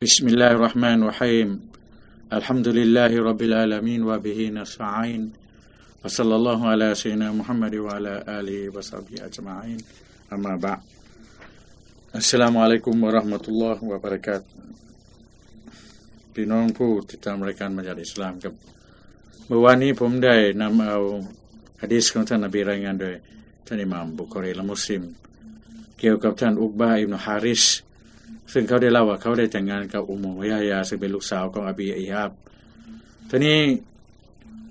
بسم الله الرحمن الرحيم الحمد لله رب العالمين وبه نستعين وصلى الله على سيدنا محمد وعلى آله وصحبه أجمعين أما بعد السلام عليكم ورحمة الله وبركاته พี่น้องผู้ติดตามรายการมัจยิดอิสลามครับเมื่อวานนี้ผมได้นำเอาฮะดีษของท่านนบีรายงานโดยท่านอิหม่ามบุคอรีและมุสลิมเกี่ยวกับท่านอุกบาอิบนุฮาริส ซึ่งเขาได้เล่าว่าเขาได้แต่งงานกับอุมมุยายา ซึ่งเป็นลูกสาวของอบีอิฮาบทีนี้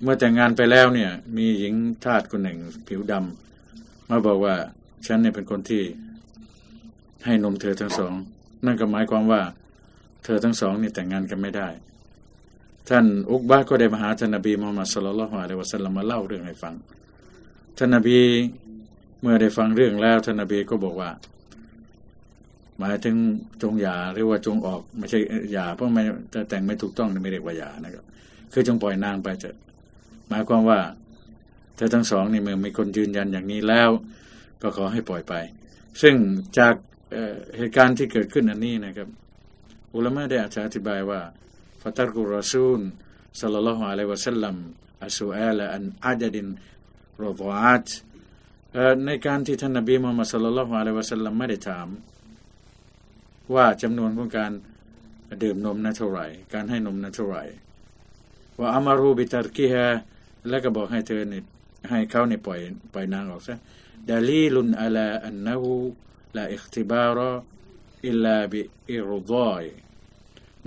เมื่อแต่งงานไปแล้วเนี่ย มีหญิงทาสคนหนึ่ง ผิวดำมาบอกว่า ฉันเนี่ยเป็นคนที่ให้นมเธอทั้งสอง นั่นก็หมายความว่า เธอทั้งสองนี่แต่งงานกันไม่ได้ ท่านอุกบะก็ได้มาหาท่านนบีมุฮัมมัดสุลลัลฮุอะลัยวะสัลลัมมาเล่าเรื่องให้ฟังท่านนบีเมื่อได้ฟังเรื่องแล้วท่านนบีก็บอกว่า หมายถึงจงหย่าหรือว่าจงออกไม่ใช่หย่าเพราะไม่ถ้าแต่งไม่ถูกต้องไม่เรียกว่าหย่านะครับ คือจงปล่อยนางไปเถอะหมายความว่าเธอทั้งสองนี่เมื่อมีคนยืนยันอย่างนี้แล้ว ก็ขอให้ปล่อยไป ซึ่งจากเหตุการณ์ที่เกิดขึ้นอันนี้นะครับ อุลามะได้อธิบายว่าฟาตรกุรอซูลสัลลัลลอฮุอะลัยวะสัลลัมอัสูอาลอันอาจดินรอดอาตในการที่ท่านนบีมุฮัมมัดสัลลัลลอฮุอะลัยวะสัลลัมไม่ได้ถาม ว่าจำนวนของการดื่มนมนั้นเท่าไหร่ การให้นมนั้นเท่าไหร่ว่าอามารูบิตาร์กีฮะแล้วก็บอกให้เธอเนี่ยให้เขาเนี่ยปล่อยปล่อยนางออกซะดาลีลุนอัลาอันนะฮูลาอิคติบาระอิลลาบิอิรุดอย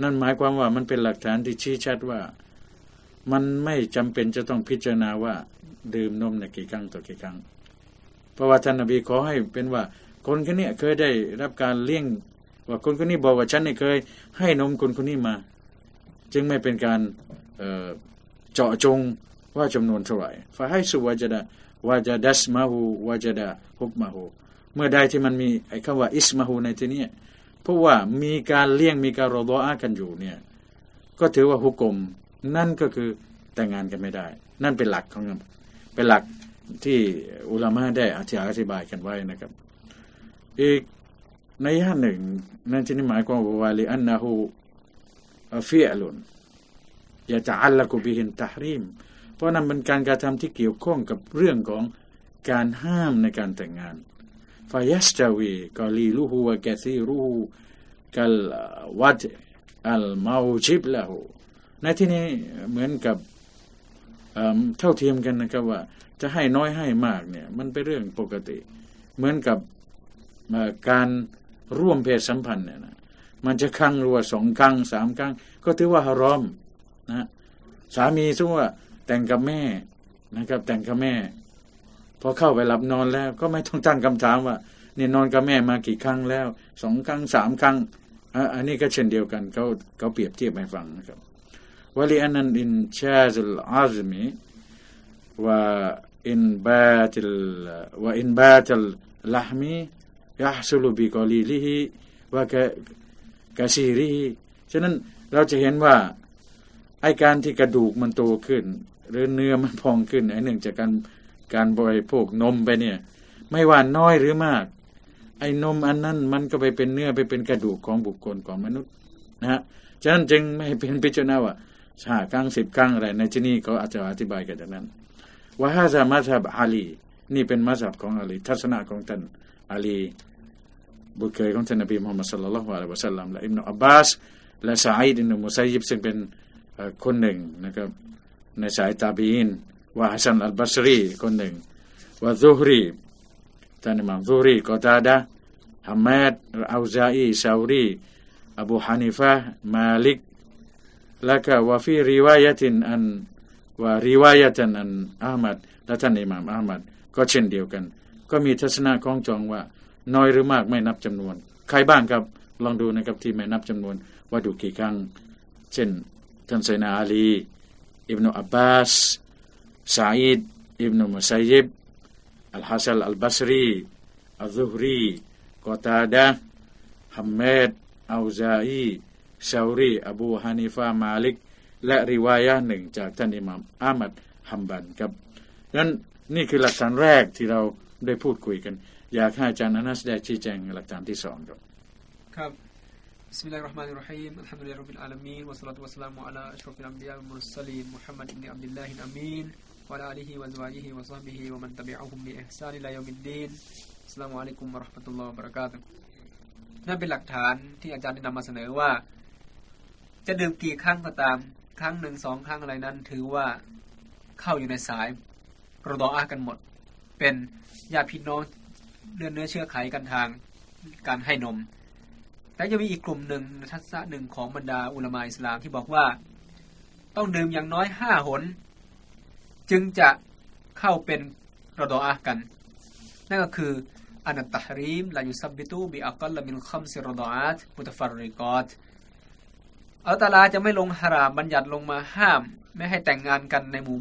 นั่นหมายความว่ามันเป็นหลักฐานที่ชี้ชัดว่า มันไม่จำเป็นจะต้องพิจารณาว่า ดื่มนมในกี่ครั้งต่อกี่ครั้งเพราะว่าท่านนบีขอให้เป็นว่า คนคนนี้เคยได้รับการเลี้ยง ว่าคนคนนี้บอกว่าฉันเนี่ยเคย ให้นมคนคนนี้มา จึงไม่เป็นการเจาะจงว่าจำนวนเท่าไหร่ฟาให้สุวาจดาวาจดัสมาหูวาจดาฮุกมาหูเมื่อใดที่มันมีไอ้คำว่าอิสมาหูในที่นี้เพราะว่ามีการเลี้ยงมีการรอดอากันอยู่เนี่ยก็ถือว่าฮุกกลมนั่นก็คือแต่งงานกันไม่ได้ นั่นเป็นหลักของเป็นหลักที่อุลามะได้อธิอธิบายกันไว้นะครับ อีก ในย่านหนึ่ง นั่นจะนี่หมายความว่าลิอันนะฮูฟิอลุนอย่าจะอัลละกุบิหินตาริม เพราะนั้นเป็นการกระทำที่เกี่ยวข้องกับเรื่องของการห้ามในการแต่งงานฟายัสตาวีกอลีลูฮูวะแกซีรูฮูกัลวัดอัลมาชิบละหูในที่นี้เหมือนกับเท่าเทียมกันนะครับว่า จะให้น้อยให้มากเนี่ย มันเป็นเรื่องปกติ เหมือนกับการ ร่วมเพศสัมพันธ์เนี่ยนะมันจะครั้งรัวสองครั้งสามครั้ง ก็ถือว่าฮารอมนะสามีสมมติว่าแต่งกับแม่นะครับ แต่งกับแม่พอเข้าไปหลับนอนแล้ว ก็ไม่ต้องตั้งคำถามว่าเนี่ยนอนกับแม่มากี่ครั้งแล้วสองครั้งสามครั้งอันนี้ก็เช่นเดียวกันเขาเขาเปรียบเทียบให้ฟังนะครับولأن إنشاز العظم وإنبات وإنبات اللحم يحصل بقليلهว่ากกซีริฮิฉะนั้นเราจะเห็นว่าไอการที่กระดูกมันโตขึ้น หรือเนื้อมันพองขึ้นไอหนึ่งจากการการบริโภคนมไปเนี่ย ไม่ว่าน้อยหรือมาก ไอนมอันนั้นมันก็ไปเป็นเนื้อไปเป็นกระดูกของบุคคลของมนุษย์นะฮะฉะนั้นจึงไม่เป็นพิจารณาว่าชาครั้งสิบครั้งอะไรในที่นี้เขาอาจจะอธิบายกันจากนั้นว่าฮาซามัซับอาลีนี่เป็นมัซับของอาลีทัศนะของท่าน อาลีบุตรเคยของท่านนบีมุฮัมมัดสุลลัลลอฮุอะลัยวะสัลลัมและอิบนาอับบาสและซาอิดอินมุซัยยิบซึ่งเป็นคนหนึ่งนะครับในสายตาบีนว่าฮัสซันอัลบัสรีคนหนึ่งว่าซุฮรีท่านอิมามซุฮรีกอตาดะฮัมมัดอัลซาอีซาอูรีอบูฮานิฟะมาลิกและก็ว่าฟีริวายะตินอันว่าริวายะตันอันอามัดและท่านอิมามอามัดก็เช่นเดียวกัน ก็มีทัศนะของจองว่า น้อยหรือมากไม่นับจำนวน ใครบ้างครับลองดูนะครับที่ไม่นับจำนวนว่าดูกี่ครั้ง เช่นท่านไซนาอาลีอิบนาอับบาสซาอิดอิบนามุซัยยิบอัลฮัสัลอัลบัสรีอัลซุฮรีกอตาดะฮัมเมดอัลซาอีซารีอบูฮานิฟามาลิก และริวายะหนึ่งจากท่านอิหม่ามอามัดฮัมบันครับนั้นนี่คือหลักฐานแรกที่เรา ได้พูดคุยกันอยากให้อาจารย์อนัสได้ชี้แจงหลักฐานที่สองครับครับ بسم الله الرحمن الرحيم الحمد لله رب العالمين والصلاة والسلام على أشرف الأنبياء والمرسلين محمد بن عبد الله الأمين وعلى آله وزواجه وصحبه ومن تبعهم بإحسان إلى يوم الدين السلام عليكم ورحمة الله وبركاته นั่นเป็นหลักฐานที่อาจารย์ได้นํามาเสนอว่า จะดื่มกี่ครั้งก็ตามครั้งหนึ่งสองครั้งอะไรนั้น ถือว่าเข้าอยู่ในสายรอดออากันหมด เป็น ญาติพี่น้องเลือดเนื้อเชื้อไขกันทางการให้นม แต่จะมีอีกกลุ่มหนึ่งทัศนะหนึ่งของบรรดาอุลามะอิสลามที่บอกว่า ต้องดื่มอย่างน้อย5หน จึงจะเข้าเป็นรอดออากัน นั่นก็คือأن التحريم لا يثبت بأقل من خمس رضعات متفرقاتอัลตาลาจะไม่ลงหรามบัญญัติลงมาห้าม ไม่ให้แต่งงานกันในหมู่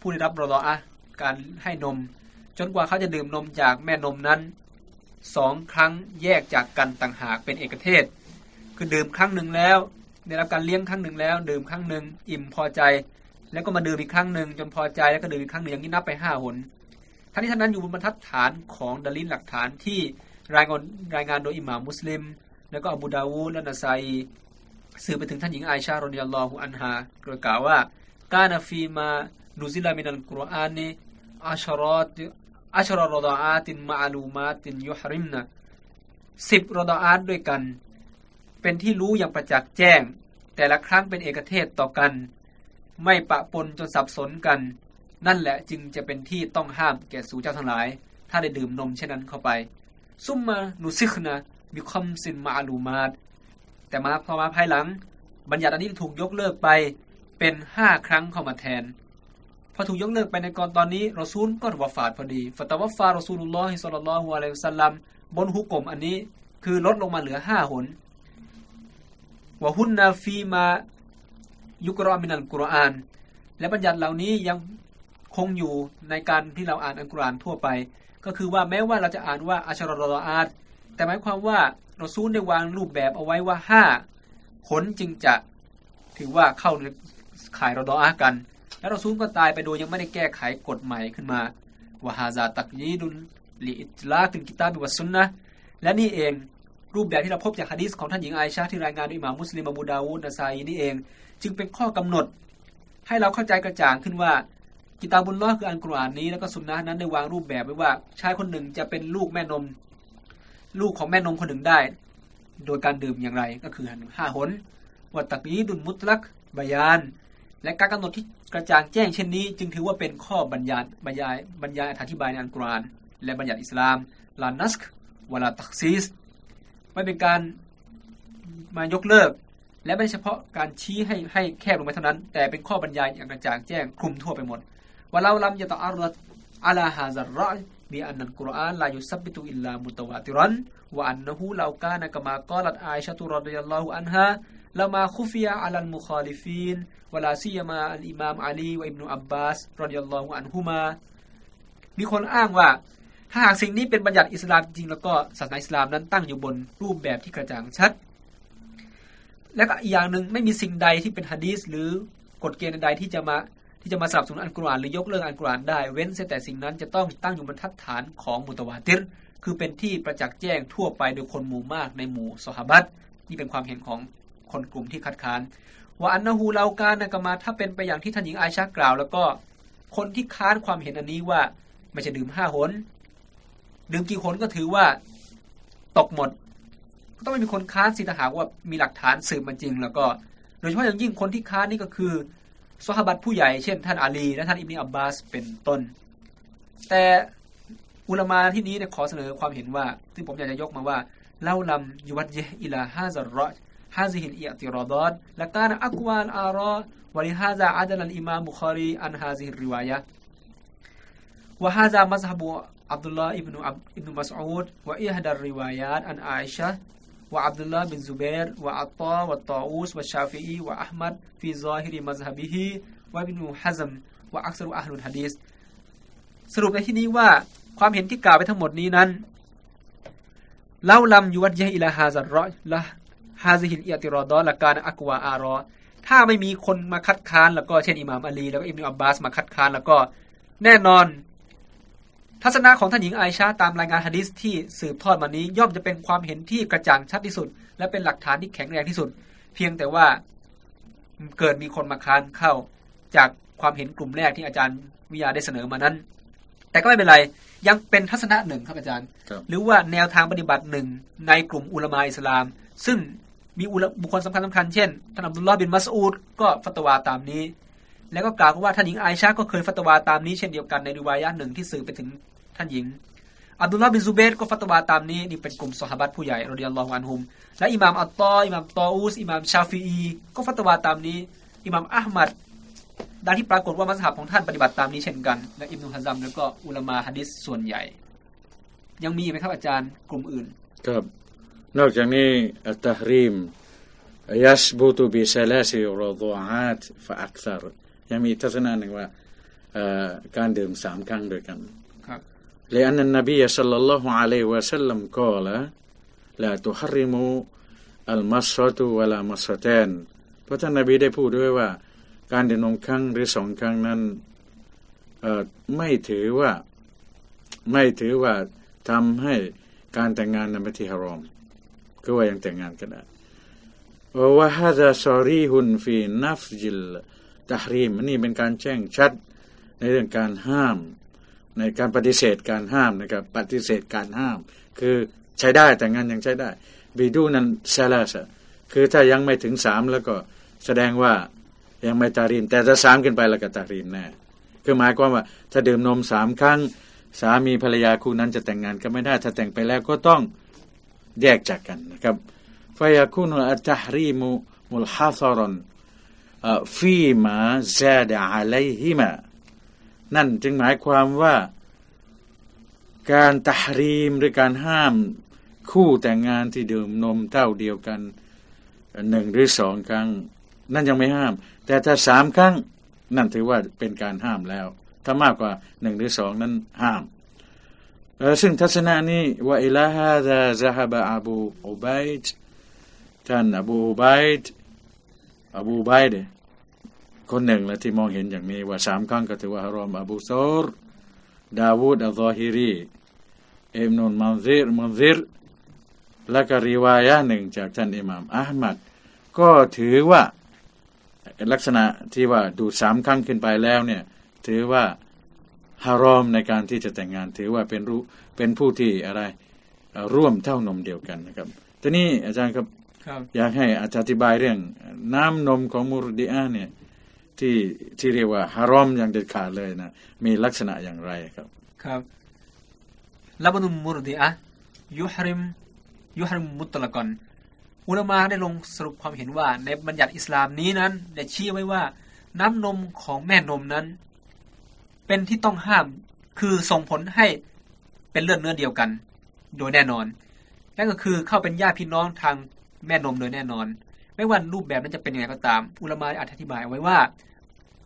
ผู้ได้รับรอดออาการให้นม จนกว่าเขาจะดื่มนมจากแม่นมนั้นสองครั้งแยกจากกันต่างหากเป็นเอกเทศ คือดื่มครั้งหนึ่งแล้วได้รับการเลี้ยงครั้งหนึ่งแล้ว ดื่มครั้งหนึ่งอิ่มพอใจ แล้วก็มาดื่มอีกครั้งหนึ่งจนพอใจแล้วก็ดื่มอีกครั้งหนึงอย่างนี้นับไป5หนทั้งนี้ทั้งนั้นอยู่บนบรรทัดฐานของدليلหลักฐานที่รายงานรายงานโดยอิหม่ามมุสลิม แล้วก็อบูดาวูและนะซัยสืบไปถึงท่านหญิงอาอิชาرضي الله عنهاโดยกล่าวว่าكان فيما نزل من القرآن عشر عشر رضعات معلومات يحرمن 10 رضعاتด้วยกัน เป็นที่รู้อย่างประจักษ์แจ้ง แต่ละครั้งเป็นเอกเทศต่อกัน ไม่ปะปนจนสับสนกัน นั่นแหละจึงจะเป็นที่ต้องห้ามแก่สู่เจ้าทั้งหลาย ถ้าได้ดื่มนมเช่นนั้นเข้าไป ซุมมานุซิคนะมีคำสินมาลูมาตแต่มาพอมาภายหลัง บัญญัติอันนี้ถูกยกเลิกไปเป็น5ครั้งเข้ามาแทน พอถูกยกเลิกไปในก่อนตอนนี้รอซูลก็วะฟาดพอดีฟะตะวะฟารอซูลุลลอฮิศ็อลลัลลอฮุอะลัยฮิวะซัลลัมบนฮุกมอันนี้คือลดลงมาเหลือ5หนวะฮุนนาฟีมายุกรอมินัลกุรอาน และบัญญัติเหล่านี้ยังคงอยู่ในการที่เราอ่านอัลกุรอานทั่วไป ก็คือว่าแม้ว่าเราจะอ่านว่าอัชรอรออาตแต่หมายความว่าเรอซูลได้วางรูปแบบเอาไว้ว่า5หนจึงจะถือว่าเข้าขายรอดออากัน แล้วเรอซูลก็ตายไปโดยยังไม่ได้แก้ไขกฎใหม่ขึ้นมาวะฮาซาตักยีดุนลิอิตลาตินกิตาบิวัสซุนนะและนี่เองรูปแบบที่เราพบจากหะดีษของท่านหญิงไอชาที่รายงานดยอิหม่ามุสลิมอบูดาวูดนะซาอีนี่เอง จึงเป็นข้อกำหนด ให้เราเข้าใจกระจ่างขึ้นว่า กิตาบุลลอคืออัลกุรานนี้แล้วก็สุนนะนั้นได้วางรูปแบบไว้ว่าชายคนหนึ่งจะเป็นลูกแม่นม ลูกของแม่นมคนหนึ่งได้ โดยการดื่มอย่างไรก็คือ5หนวัตักยีดุนมุตลักบายาน และการกำหนดที่กระจ่างแจ้งเช่นนี้ จึงถือว่าเป็นข้อบรรยายบรรยายบรรยายอธิบายในอัลกุรอานและบัญญัติอิสลามلا نسخ ولا تخصيصไม่เป็นการมายกเลิก และไม่เฉพาะการชี้ให้ให้แคบลงไปเท่านั้น แต่เป็นข้อบรรยายอย่างกระจ่างแจ้งคลุมทั่วไปหมดولو لم يعترض على هذا الرأي أن القرآن لا يثبت إلا متواترا وأنه لو كان كما قالت عائشة رضي الله عنها لما خفي على المخالفينวลาซียมาอัลอิมามอาลีวะอิบนุอับบาสรอฎิยัลลอฮุอันฮุมามีคนอ้างว่าถ้าหากสิ่งนี้เป็นบัญญัติอิสลามจริงแล้วก็ศาสนาอิสลามนั้นตั้งอยู่บนรูปแบบที่กระจ่างชัด และก็อีกอย่างหนึ่งไม่มีสิ่งใดที่เป็นหะดีษหรือกฎเกณฑ์ใดที่จะมาที่จะมาสนับสนุนอัลกุรอานหรือยกเลิกอัลกุรอานได้เว้นแต่สิ่งนั้นจะต้องตั้งอยู่บนทัดฐานของมุตวาติรคือเป็นที่ประจักษ์แจ้งทั่วไปโดยคนหมู่มากในหมู่ซอฮาบัตนี่เป็นความเห็นของ คนกลุ่มที่คัดค้านว่าอันนะฮูลากานกมาถ้าเป็นไปอย่างที่ท่านหญิงอาชากล่าว แล้วก็คนที่ค้านความเห็นอันนี้ว่าไม่ใช่ดื่ม5หนดื่มกี่หนก็ถือว่าตกหมดก็ต้องไม่มีคนค้านสิถ้าหากว่ามีหลักฐานสืบมันจริง แล้วก็โดยเฉพาะอย่างยิ่งคนที่ค้านนี่ก็คือซอฮาบัตผู้ใหญ่เช่นท่านอาลีและท่านอิบนีอับบาสเป็นต้น แต่อุลามาที่นี้เนี่ยขอเสนอความเห็นว่าที่งผมอยากจะยกมาว่าเล่าลำยุวัดเยอิลาฮาซารอ هذه الاعتراضات لكان أقوى الآراء ولهذا عدل الإمام بخاري عن هذه الرواية وهذا مذهب عبد الله ابن, ابن مسعود وإحدى الروايات عن عائشة وعبد الله بن زبير وعطاء والطاووس والشافعي وأحمد في ظاهر مذهبه وابن حزم وأكثر أهل الحديث สรุปในที่นี้ว่าความเห็นที่กล่าวไปทั้งหมดนี้นั้นเล่าลำยุวัดยะอิลาฮาซัรรอละ ฮาซิฮิลอิติรอดอละกานอักวาอารอถ้าไม่มีคนมาคัดค้านแล้วก็เช่นอิหม่ามอาลีแล้วก็อิบนุอับบาสมาคัดค้านแล้วก็แน่นอน ทัศนะของท่านหญิงไอชาตามรายงานฮะดิษที่สืบทอดมานี้ ย่อมจะเป็นความเห็นที่กระจ่างชัดที่สุด และเป็นหลักฐานที่แข็งแรงที่สุด เพียงแต่ว่าเกิดมีคนมาค้านเข้า จากความเห็นกลุ่มแรกที่อาจารย์วิยาได้เสนอมานั้น แต่ก็ไม่เป็นไรยังเป็นทัศนะหนึ่งครับอาจารย์ หรือว่าแนวทางปฏิบัติหนึ่งในกลุ่มอุลามาอิสลาม ซึ่ง มีบุคคลสำคัญสำคัญเช่นท่านอับดุลลอฮ์บินมัสอูดก็ฟัตวาตามนี้ แล้วก็กล่าวว่าท่านหญิงไอชาก็เคยฟัตวาตามนี้เช่นเดียวกันในริวายะหนึ่งที่สื่อไปถึงท่านหญิงอับดุลลาห์บินซูเบตก็ฟัตวาตามนี้นี่เป็นกลุ่มสหบัตผู้ใหญ่รดิยัลลอฮุอันฮุม และอิหม่ามอัตตออิหม่ามตออูสอิหม่ามชาฟีอีก็ฟัตวาตามนี้ อิหม่ามอัลมัดดังที่ปรากฏว่ามัสฮับของท่านปฏิบัติตามนี้เช่นกัน และอิบนุฮะซัมแล้วก็อุลามาฮะดิษส่วนใหญ่ ยังมีไหมครับอาจารย์กลุ่มอื่น ครับ นอกจากนี้อัตฮรีมยัสบุตุบิซาลาซิรอฎออาตฟะอักซารยังมีทัศนะหนึ่งว่าการดื่มสามครั้งด้วยกัน ครับ لأن النبي صلى الله عليه وسلم قال لا تحرم المصة ولا مصتان เพราะท่านนบีได้พูดด้วยว่า การดื่มนมครั้งหรือสองครั้งนั้นไม่ถือว่าไม่ถือว่าทำให้การแต่งงานนั้นไม่ที่ฮารอม ก็ว่ายังแต่งงานกันได้ว่าฮาซาซอรีฮุนฟีนัฟจิลตฮรีมนี่เป็นการแจ้งชัดในเรื่องการห้าม ในการปฏิเสธการห้ามนะครับปฏิเสธการห้าม คือใช้ได้แต่งงานยังใช้ได้บีดูนั้นซาลาสคือถ้ายังไม่ถึงสามแล้วก็แสดงว่ายังไม่ตารีมแต่ถ้าสามขึ้นไปแล้วก็ตารีมแน่คือหมายความว่า ถ้าดื่มนมสามครั้งสามีภรรยาคู่นั้นจะแต่งงานก็ไม่ได้ ถ้าแต่งไปแล้วก็ต้อง แยกจากกันนะครับฟยาคุนอัตฮรีมุมุลฮาซารอนฟีมาซาดะอะลัยฮิมานั่นจึงหมายความว่าการตหรีมหรือการห้ามคู่แต่งงานที่ดื่มนมเท่าเดียวกันหนึ่งหรือสองครั้ง นั่นยังไม่ห้าม แต่ถ้าสามครั้ง นั่นถือว่าเป็นการห้ามแล้ว ถ้ามากกว่าหนึ่งหรือสองนั้นห้าม ซึ่งทัศนะนี้ว่าอิลาฮาซาซาฮบะอบูอุบัยดท่านอบูอุบัยดอบูอุบัยดคนหนึ่งและที่มองเห็นอย่างนี้ว่าสามครั้งก็ถือว่าฮารอมอบูซอรดาวูดอัลซอฮิรีอิมนุนมันซิรมันซิรและก็รีวายะหนึ่งจากท่านอิหม่ามอัลมัดก็ถือว่าลักษณะที่ว่าดูสามครั้งขึ้นไปแล้วเนี่ย ถือว่า ฮารอมในการที่จะแต่งงานถือว่าเป็นรู้เป็นผู้ที่อะไรร่วมเท่านมเดียวกันนะครับทีนี้อาจารย์ครับอยากให้อธิบายเรื่อง น้ำนมของมุรดีอาเนี่ยที่ที่เรียกว่าฮารอมอย่างเด็ดขาดเลยนะมีลักษณะอย่างไรครับครับละบนุมมุรดีอะยุฮริมยุฮริมมุตละกอนอุลามาได้ลงสรุปความเห็นว่าในบัญญัติอิสลามนี้นั้น ได้ชี้ไว้ว่าน้ำนมของแม่นมนั้น เป็นที่ต้องห้ามคือส่งผลให้เป็นเลือดเนื้อเดียวกัน โดยแน่นอน นั่นก็คือเข้าเป็นญาติพี่น้องทางแม่นมโดยแน่นอน ไม่ว่ารูปแบบนั้นจะเป็นยังไงก็ตาม อุลามาอธิบายไว้ว่า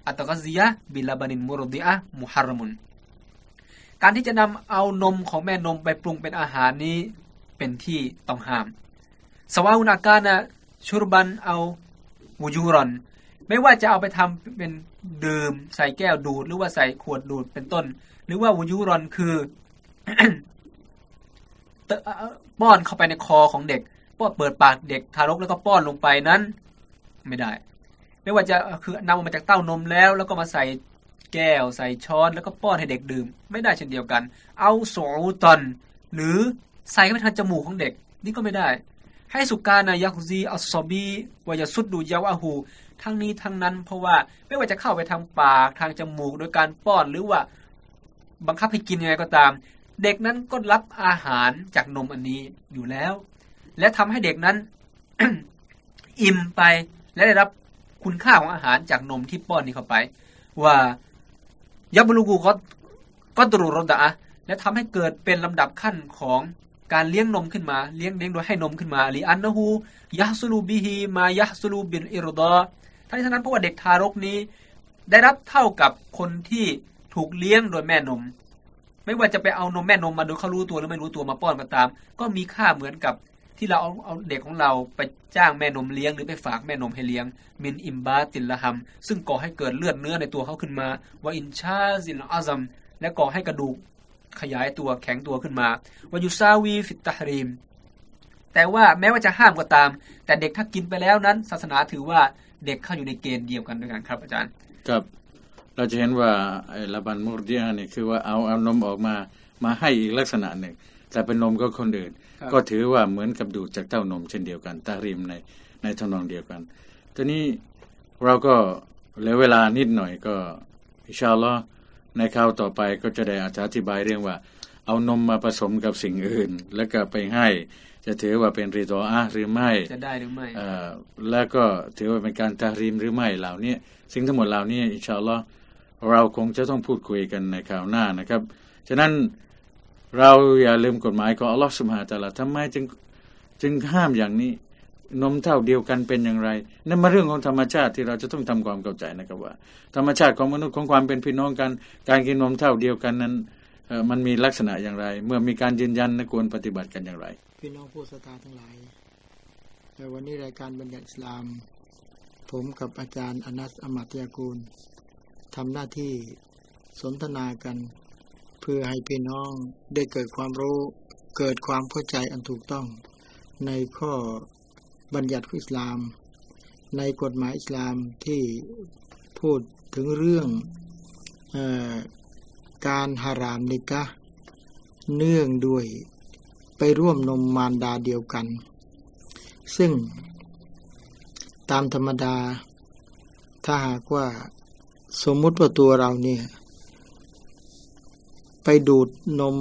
อัตกซียะบิลาบานินมุรดิอะมุฮัรมุน การที่จะนำเอานมของแม่นมไปปรุงเป็นอาหารนี้เป็นที่ต้องห้ามสวาอุนากานะชุรบันเอาวูยูรอน ไม่ว่าจะเอาไปทำเป็น ดื่ม ใส่แก้วดูด หรือว่าใส่ขวดดูดเป็นต้น หรือว่าวูยูรอนคือป้อนเข้าไปในคอของเด็กป้อนเปิดปากเด็กทารกแล้วก็ป้อนลงไปนั้น ไม่ได้ ไม่ว่าจะคือนำออกมาจากเต้านมแล้ว แล้วก็มาใส่แก้วใส่ช้อนแล้วก็ป้อนให้เด็กดื่ม ไม่ได้เช่นเดียวกัน เอาโสตอนหรือใส่เข้าไปทางจมูกของเด็ก นี่ก็ไม่ได้ ให้สุกานายักซีอัสซอบีวายสุดดูยาวาหู ทั้งนี้ทั้งนั้น เพราะว่าไม่ว่าจะเข้าไปทางปากทางจมูกโดยการป้อนหรือว่า บังคับให้กินยังไงก็ตาม เด็กนั้นก็รับอาหารจากนมอันนี้อยู่แล้ว และทำให้เด็กนั้นอิ่มไปและได้รับคุณค่าของอาหารจากนมที่ป้อนนี้เข้าไป ว่ายับบลูกูก็ก็ตรูรดะและทำให้เกิดเป็นลำดับขั้นของการเลี้ยงนมขึ้นมา เลี้ยงเลี้ยงโดยให้นมขึ้นมาลีอันนะฮูยะซุลูบิฮีมายะซุลูบินอิรดอ ทั้งนี้ทั้งนั้นเพราะว่าเด็กทารกนี้ ได้รับเท่ากับคนที่ถูกเลี้ยงโดยแม่นม ไม่ว่าจะไปเอานมแม่นมมาโดยเขารู้ตัวหรือไม่รู้ตัวมาป้อนก็ตาม ก็มีค่าเหมือนกับที่เราเอาเอาเด็กของเราไปจ้างแม่นมเลี้ยงหรือไปฝากแม่นมให้เลี้ยง มินอิมบาติลละฮัมซึ่งก่อให้เกิดเลือดเนื้อในตัวเขาขึ้นมาوإنشاز العظمและก่อให้กระดูกขยายตัวแข็งตัวขึ้นมาويساوي في التحريمแต่ว่าแม้ว่าจะห้ามก็ตาม แต่เด็กถ้ากินไปแล้วนั้น ศาสนาถือว่า เด็กเข้าอยู่ในเกณฑ์เดียวกันด้วยกันครับอาจารย์ ครับ เราจะเห็นว่าไอ้لبن المرضعةนี่คือว่าเอาเอานมออกมามาให้อีกลักษณะหนึ่ง แต่เป็นนมก็คนอื่น ก็ถือว่าเหมือนกับดูดจากเต้านมเช่นเดียวกันتحريمในในทนองเดียวกันทีนี้เราก็เหลือเวลานิดหน่อยก็อิชาลอในคราวต่อไปก็จะได้อธิบายเรื่องว่า เอานมมาผสมกับสิ่งอื่น แล้วก็ไปให้ จะถือว่าเป็นริตออาหรือไม่จะได้หรือไม่แล้วก็ถือว่าเป็นการตาริมหรือไม่เหล่านี้สิ่งทั้งหมดเหล่านี้อิชาลอเราคงจะต้องพูดคุยกันในคราวหน้านะครับ ฉะนั้นเราอย่าลืมกฎหมายของอัลลอฮฺสุบฮาตะละทำไมจึงจึงห้ามอย่างนี้นมเท่าเดียวกันเป็นอย่างไรนั่นมาเรื่องของธรรมชาติที่เราจะต้องทำความเข้าใจนะครับว่า ธรรมชาติของมนุษย์ของความเป็นพี่น้องกัน การกินนมเท่าเดียวกันนั้น มันมีลักษณะอย่างไร เมื่อมีการยืนยันนะควรปฏิบัติกันอย่างไร พี่น้องผู้ศรัทธาทั้งหลายในวันนี้รายการบรรยากอิสลาม ผมกับอาจารย์อนัสอมัตยากูลทำหน้าที่สนทนากัน เพื่อให้พี่น้องได้เกิดความรู้ เกิดความเข้าใจอันถูกต้อง ในข้อบัญญัติอิสลาม ในกฎหมายอิสลามที่พูดถึงเรื่องอ การหารามนิกะ เนื่องด้วยไปร่วมนมมารดาเดียวกัน ซึ่ง ตามธรรมดา ถ้าหากว่าสมมุติว่าตัวเราเนี่ย ไปดูดนม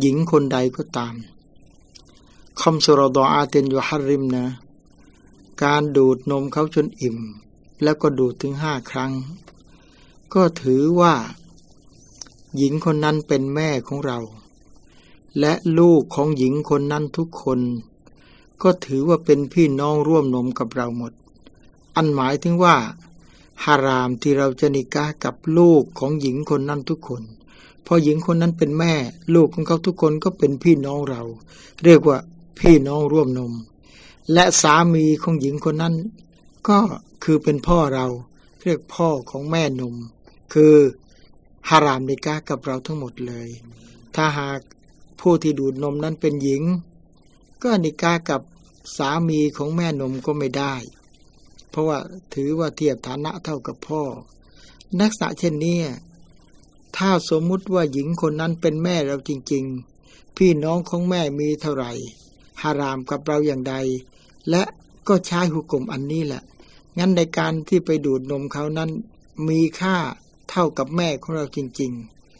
หญิงคนใดก็ตามคำสรดออาเตนยูฮาริมนะ การดูดนมเขาจนอิ่ม แล้วก็ดูดถึงห้าครั้ง ก็ถือว่า หญิงคนนั้นเป็นแม่ของเรา และลูกของหญิงคนนั้นทุกคน ก็ถือว่าเป็นพี่น้องร่วมนมกับเราหมด อันหมายถึงว่าฮารามที่เราจะนิกากับลูกของหญิงคนนั้นทุกคนเพราะหญิงคนนั้นเป็นแม่ ลูกของเขาทุกคนก็เป็นพี่น้องเรา เรียกว่าพี่น้องร่วมนม และสามีของหญิงคนนั้น ก็คือเป็นพ่อเรา เรียกพ่อของแม่นม คือ ฮารามนิกากับเราทั้งหมดเลย ถ้าหากผู้ที่ดูดนมนั้นเป็นหญิง ก็นิกากับสามีของแม่นมก็ไม่ได้ เพราะว่าถือว่าเทียบฐานะเท่ากับพ่อ นักษะเช่นนี้ถ้าสมมุติว่าหญิงคนนั้นเป็นแม่เราจริง ๆ พี่น้องของแม่มีเท่าไหร่ฮารามกับเราอย่างใด และก็ใช้หุกกลมอันนี้แหละ งั้นในการที่ไปดูดนมเขานั้นมีค่า เท่ากับแม่ของเราจริง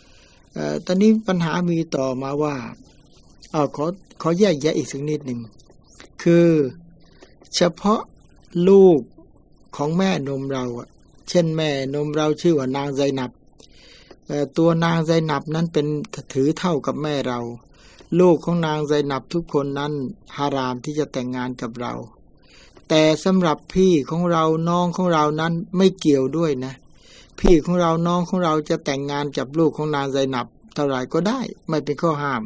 ๆอตอนนี้ปัญหามีต่อมาว่าเอาขอขอแยกแยะอีกสักนิดหนึ่ง คือเฉพาะลูกของแม่นมเราเช่นแม่นมเราชื่อว่านางไซนับตัวนางไซนับนั้นเป็นถือเท่ากับแม่เรา ลูกของนางไซนับทุกคนนั้นฮารามที่จะแต่งงานกับเรา แต่สำหรับพี่ของเราน้องของเรานั้นไม่เกี่ยวด้วยนะ พี่ของเราน้องของเราจะแต่งงานกับลูกของนางไซนับเท่าไรก็ได้ ไม่เป็นข้อห้าม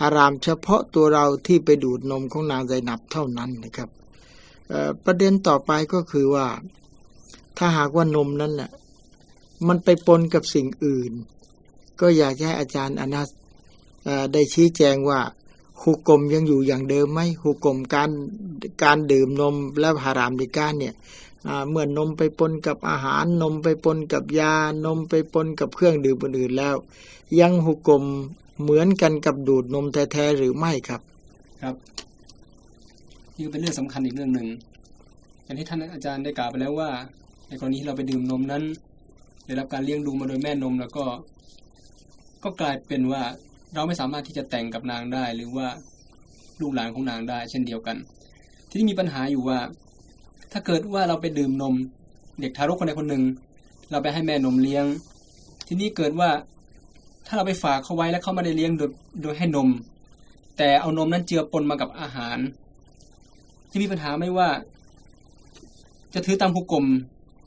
ฮารามเฉพาะตัวเราที่ไปดูดนมของนางไซนับเท่านั้นนะครับประเด็นต่อไปก็คือว่า ถ้าหากว่านมนั้นน่ะมันไปปนกับสิ่งอื่น ก็อยากให้อาจารย์อนัสได้ชี้แจงว่าหุกกลมยังอยู่อย่างเดิมไหมหุกกลมการการดื่มนมและหารามดิการเนี่ย เมื่อนมไปปนกับอาหารนมไปปนกับยานมไปปนกับเครื่องดื่มอื่นๆแล้ว ยังหุกกลมเหมือนกันกับดูดนมแท้ๆหรือไม่ครับ ครับนี่เป็นเรื่องสำคัญอีกเรื่องหนึ่งอย่างที่ท่านอาจารย์ได้กล่าวไปแล้วว่า ในกรณีที่เราไปดื่มนมนั้นได้รับการเลี้ยงดูมาโดยแม่นมแล้วก็ ก็กลายเป็นว่าเราไม่สามารถที่จะแต่งกับนางได้ หรือว่าลูกหลานของนางได้ เช่นเดียวกัน ที่มีปัญหาอยู่ว่า ถ้าเกิดว่าเราไปดื่มนม เด็กทารกคนใดคนหนึ่ง เราไปให้แม่นมเลี้ยง ที่นี่เกิดว่าถ้าเราไปฝากเขาไว้แล้วเขาไม่ได้เลี้ยงโดยโดยให้นม แต่เอานมนั้นเจือปนมากับอาหาร จะมีปัญหาไม่ว่า จะถือตามหุกกลม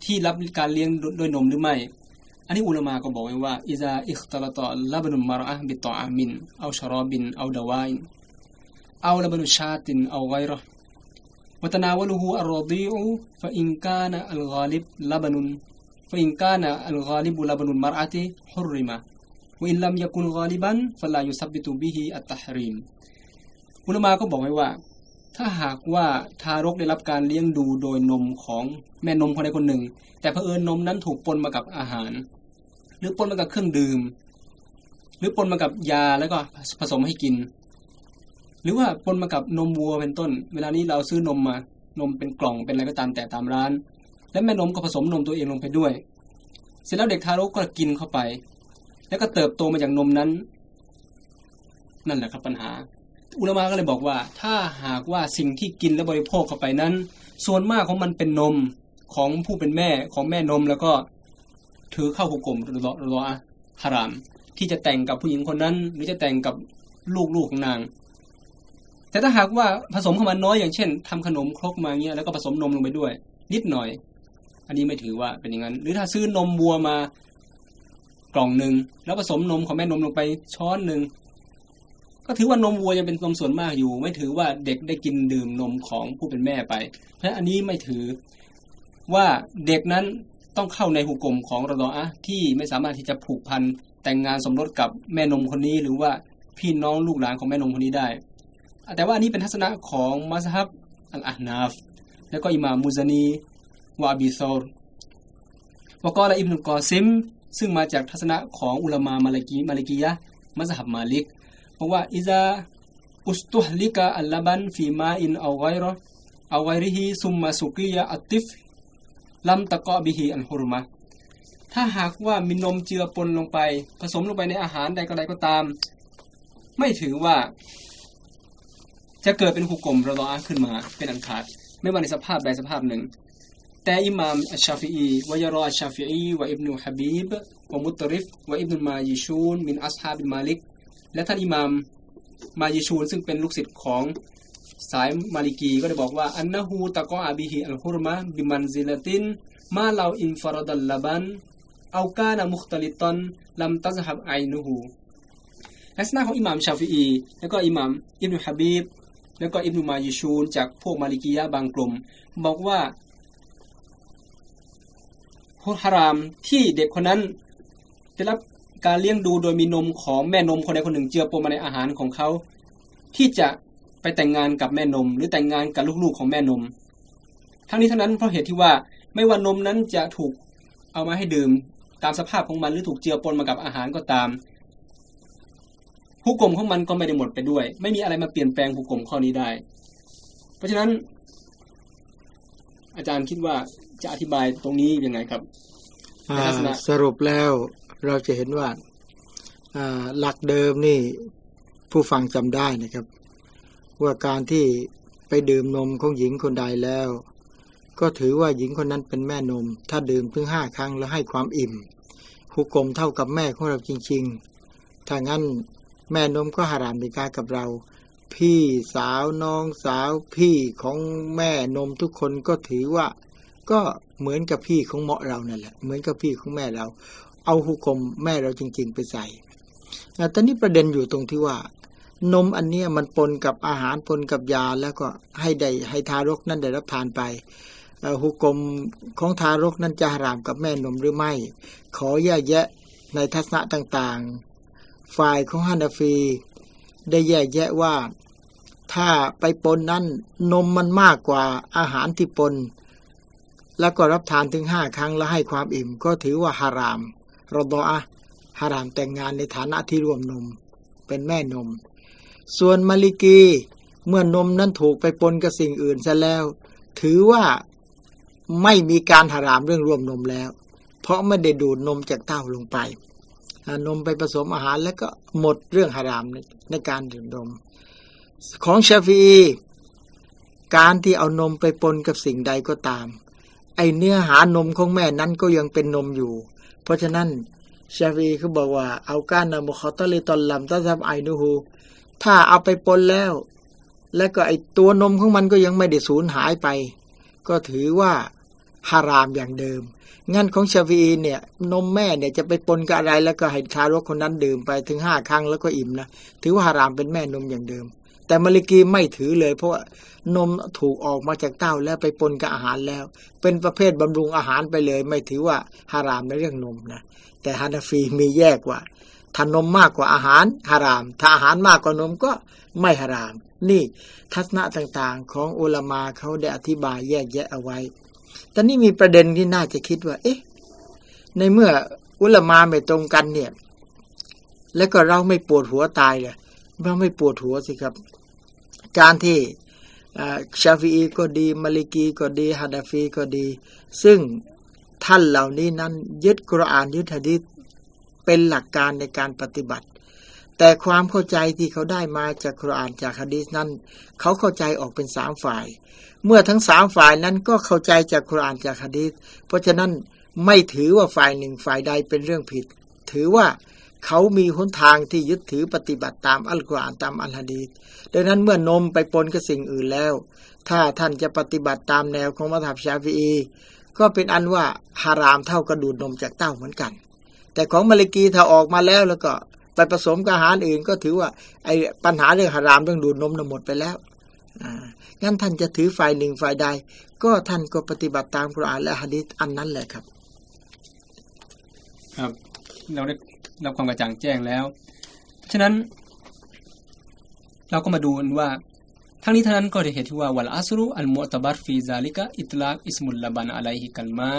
ที่รับการเลี้ยงโดยนมหรือไม่ อันนี้อุลามาก็บอกไว้ว่าอิซาอิคตลตอลาบนุมารอะบิตออามินเอาชรอบินเอาดาวายเอาลาบนุชาตินเอาไกรห์ وتناوله الرضيع فإن كان الغالب لبن فإن كان الغالب لبن المرأة حرم วอินลัมยากุลกอลิบันฟลายุซับบิตุบิฮิอัตตะฮรีมอุลมาก็บอกไว้ว่า ถ้าหากว่าทารกได้รับการเลี้ยงดูโดยนมของแม่นมคนใดคนหนึ่ง แต่เผอิญนมนั้นถูกปนมากับอาหาร หรือปนมากับเครื่องดื่ม หรือปนมากับยาแล้วก็ผสมให้กิน หรือว่าปนมากับนมวัวเป็นต้น เวลานี้เราซื้อนมมานมเป็นกล่องเป็นอะไรก็ตามแต่ตามร้าน และแม่นมก็ผสมนมตัวเองลงไปด้วย เสร็จแล้วเด็กทารกก็กินเข้าไป แล้วก็เติบโตมาจากนมนั้น นั่นแหละครับปัญหา อุลมะก็เลยบอกว่า ถ้าหากว่าสิ่งที่กินและบริโภคเข้าไปนั้น ส่วนมากของมันเป็นนมของผู้เป็นแม่ของแม่นมแล้วก็ถือเข้าหุกกลมรอรอฮาราม ที่จะแต่งกับผู้หญิงคนนั้น หรือจะแต่งกับลูกๆของนาง แต่ถ้าหากว่าผสมเข้ามาน้อยอย่างเช่นทำขนมครกมาเงี้ยแล้วก็ผสมนมลงไปด้วย นิดหน่อย อันนี้ไม่ถือว่าเป็นอย่างนั้น หรือถ้าซื้อนมวัวมากล่องหนึ่งแล้วผสมนมของแม่นมลงไปช้อนหนึ่งก็ถือว่านมวัวยังเป็นนมส่วนมากอยู่ ไม่ถือว่าเด็กได้กินดื่มนมของผู้เป็นแม่ไป เพราะอันนี้ไม่ถือว่าเด็กนั้นต้องเข้าในหุกกลมของรดออะที่ไม่สามารถที่จะผูกพันแต่งงานสมรสกับแม่นมคนนี้ หรือว่าพี่น้องลูกหลานของแม่นมคนนี้ได้ แต่ว่าอันนี้เป็นทัศนะของมัสฮับอัลอานาฟแล้วก็อิมามมุซานีวาบิซอรวกอละอิบนุกอซิม ซึ่งมาจากทัศนะของอุลามามาลิกีมาลิกียะมัสฮับมาลิกบอกว่าอิซาอุสตุฮลิกะอัลลบันฟีมาอินเอาไกรอเอาไกริฮีซุมมาสุกียะอัตติฟลัมตะกอบิฮีอันฮุรมะถ้าหากว่ามีนมเจือปนลงไป ผสมลงไปในอาหารใดก็ใดก็ตาม ไม่ถือว่า จะเกิดเป็นหุกกลมรออาขึ้นมาเป็นอันขาด ไม่ว่าในสภาพใดสภาพหนึ่ง แต่อิหม่ามอัชชาฟีอีวายรออัชชาฟีอีวะอิบนุฮะบีบวะมุตริฟวะอิบนุมายิชูนมินอัสฮาบินมาลิก และท่านอิหม่ามมายิชูนซึ่งเป็นลูกศิษย์ของสายมาลิกีก็ได้บอกว่าأنه تقع به الحرمة بمنزلة ما لو انفرد اللبن أو كان مختلطا لم تذهب عينهลักษณะของอิหม่ามชาฟีอีแล้วก็อิหม่ามอิบนุฮะบีบ แล้วก็อิบนุมายิชูนจากพวกมาลิกียะบางกลุ่ม บอกว่าฮุรฮารามที่เด็กคนนั้นได้รับการเลี้ยงดูโดยมีนมของแม่นมคนใดคนหนึ่งเจือปนมาในอาหารของเขา ที่จะไปแต่งงานกับแม่นม หรือแต่งงานกับลูกๆของแม่นม ทั้งนี้ทั้งนั้นเพราะเหตุที่ว่าไม่ว่านมนั้นจะถูกเอามาให้ดื่มตามสภาพของมันหรือถูกเจือปนมากับอาหารก็ตาม หุกกลมของมันก็ไม่ได้หมดไปด้วย ไม่มีอะไรมาเปลี่ยนแปลงหุกกลมข้อนี้ได้ เพราะฉะนั้น อาจารย์คิดว่าจะอธิบายตรงนี้ยังไงครับสรุปแล้วเราจะเห็นว่าหลักเดิมนี่ผู้ฟังจำได้นะครับ ว่าการที่ไปดื่มนมของหญิงคนใดแล้ว ก็ถือว่าหญิงคนนั้นเป็นแม่นม ถ้าดื่มถึงห้าครั้งแล้วให้ความอิ่มหุกกลมเท่ากับแม่ของเราจริง ๆ ถ้างั้น แม่นมก็หารามในกากับเรา พี่สาวน้องสาวพี่ของแม่นมทุกคนก็ถือว่า ก็เหมือนกับพี่ของเหมาะเรานั่นแหละ เหมือนกับพี่ของแม่เรา เอาหุกลมแม่เราจริง ๆ ไปใส่แต่นี้ประเด็นอยู่ตรงที่ว่า นมอันเนี้ยมันปนกับอาหารปนกับยาแล้วก็ให้ได้ให้ทารกนั้นได้รับทานไปหุกลมของทารกนั้นจะหรามกับแม่นมหรือไม่ ขอแยกแยะในทัศนะต่างๆ ฝ่ายของฮานาฟี ได้แยกแยะว่า ถ้าไปปนนั้นนมมันมากกว่าอาหารที่ปน แล้วก็รับทานถึงห้าครั้งแล้วให้ความอิ่ม ก็ถือว่าฮารามรดออะฮารามแต่งงานในฐานะที่ร่วมนม เป็นแม่นม ส่วนมาลิกีเมื่อนมนั้นถูกไปปนกับสิ่งอื่นซะแล้ว ถือว่าไม่มีการฮารามเรื่องร่วมนมแล้ว เพราะไม่ได้ดูดนมจากเต้าลงไป นมไปผสมอาหารแล้วก็หมดเรื่องฮารามในในการดื่มนม ของชาฟี การที่เอานมไปปนกับสิ่งใดก็ตาม ไอเนื้อหานมของแม่นั้นก็ยังเป็นนมอยู่ เพราะฉะนั้นชาฟีเขาบอกว่าเอาก้านนมขอตะเลตอนลำตะซับไอนูฮูถ้าเอาไปปนแล้ว และก็ไอตัวนมของมันก็ยังไม่ได้สูญหายไป ก็ถือว่า ฮารามอย่างเดิม งั้นของชาฟีเนี่ยนมแม่เนี่ยจะไปปนกับอะไรแล้วก็ให้ทารกคนนั้นดื่มไปถึงห้าครั้งแล้วก็อิ่มนะถือว่าฮารามเป็นแม่นมอย่างเดิม แต่มาลิกีไม่ถือเลย เพราะว่านมถูกออกมาจากเต้าแล้วไปปนกับอาหารแล้ว เป็นประเภทบำรุงอาหารไปเลย ไม่ถือว่าฮารามในเรื่องนมนะแต่ฮานาฟีมีแยกว่าถ้านมมากกว่าอาหารฮาราม ถ้าอาหารมากกว่านมก็ไม่ฮาราม นี่ทัศนะต่างๆ ของอุลามาเขาได้อธิบายแยกแยะเอาไว้ แต่นี่มีประเด็นที่น่าจะคิดว่า เอ๊ะ ในเมื่ออุลมาไม่ตรงกันเนี่ย แล้วก็เราไม่ปวดหัวตายเลยเราไม่ปวดหัวสิครับ การที่ชาฟีก็ดีมาลิกีก็ดีฮาดาฟีก็ดี ซึ่งท่านเหล่านี้นั้นยึดกุรอานยึดฮะดีษเป็นหลักการในการปฏิบัติ แต่ความเข้าใจที่เขาได้มาจากกุรานจากฮะดีษนั้น เขาเข้าใจออกเป็นสามฝ่าย เมื่อทั้งสามฝ่ายนั้นก็เข้าใจจากกุรานจากฮะดีษเพราะฉะนั้นไม่ถือว่าฝ่ายหนึ่งฝ่ายใดเป็นเรื่องผิด ถือว่าเขามีหนทางที่ยึดถือปฏิบัติตามอัลกุรอานตามอัลฮะดีษดังนั้นเมื่อนมไปปนกับสิ่งอื่นแล้ว ถ้าท่านจะปฏิบัติตามแนวของมัธยชาฟีก็เป็นอันว่าฮารามเท่ากระดูดนมจากเต้าเหมือนกัน แต่ของมาลิกีถ้าออกมาแล้วแล้วก็ ไปผสมกับอาหารอื่นก็ถือว่า ไอ้ปัญหาเรื่องฮารามเรื่องดูดนมนหมดไปแล้วอ่างั้นท่านจะถือฝ่ายหนึ่งฝ่ายใด ก็ท่านก็ปฏิบัติตามกุรอานและฮะดีษอันนั้นแหละครับ ครับ เราได้รับความกระจ่างแจ้งแล้ว ฉะนั้น เราก็มาดูว่าทั้งนี้ทั้งนั้นก็ได้เหตุที่ว่าวัลอัสรุอัลมุตบัรฟีซาลิกะอิตลากอิสมุลลบันอะลัยฮิกัลมา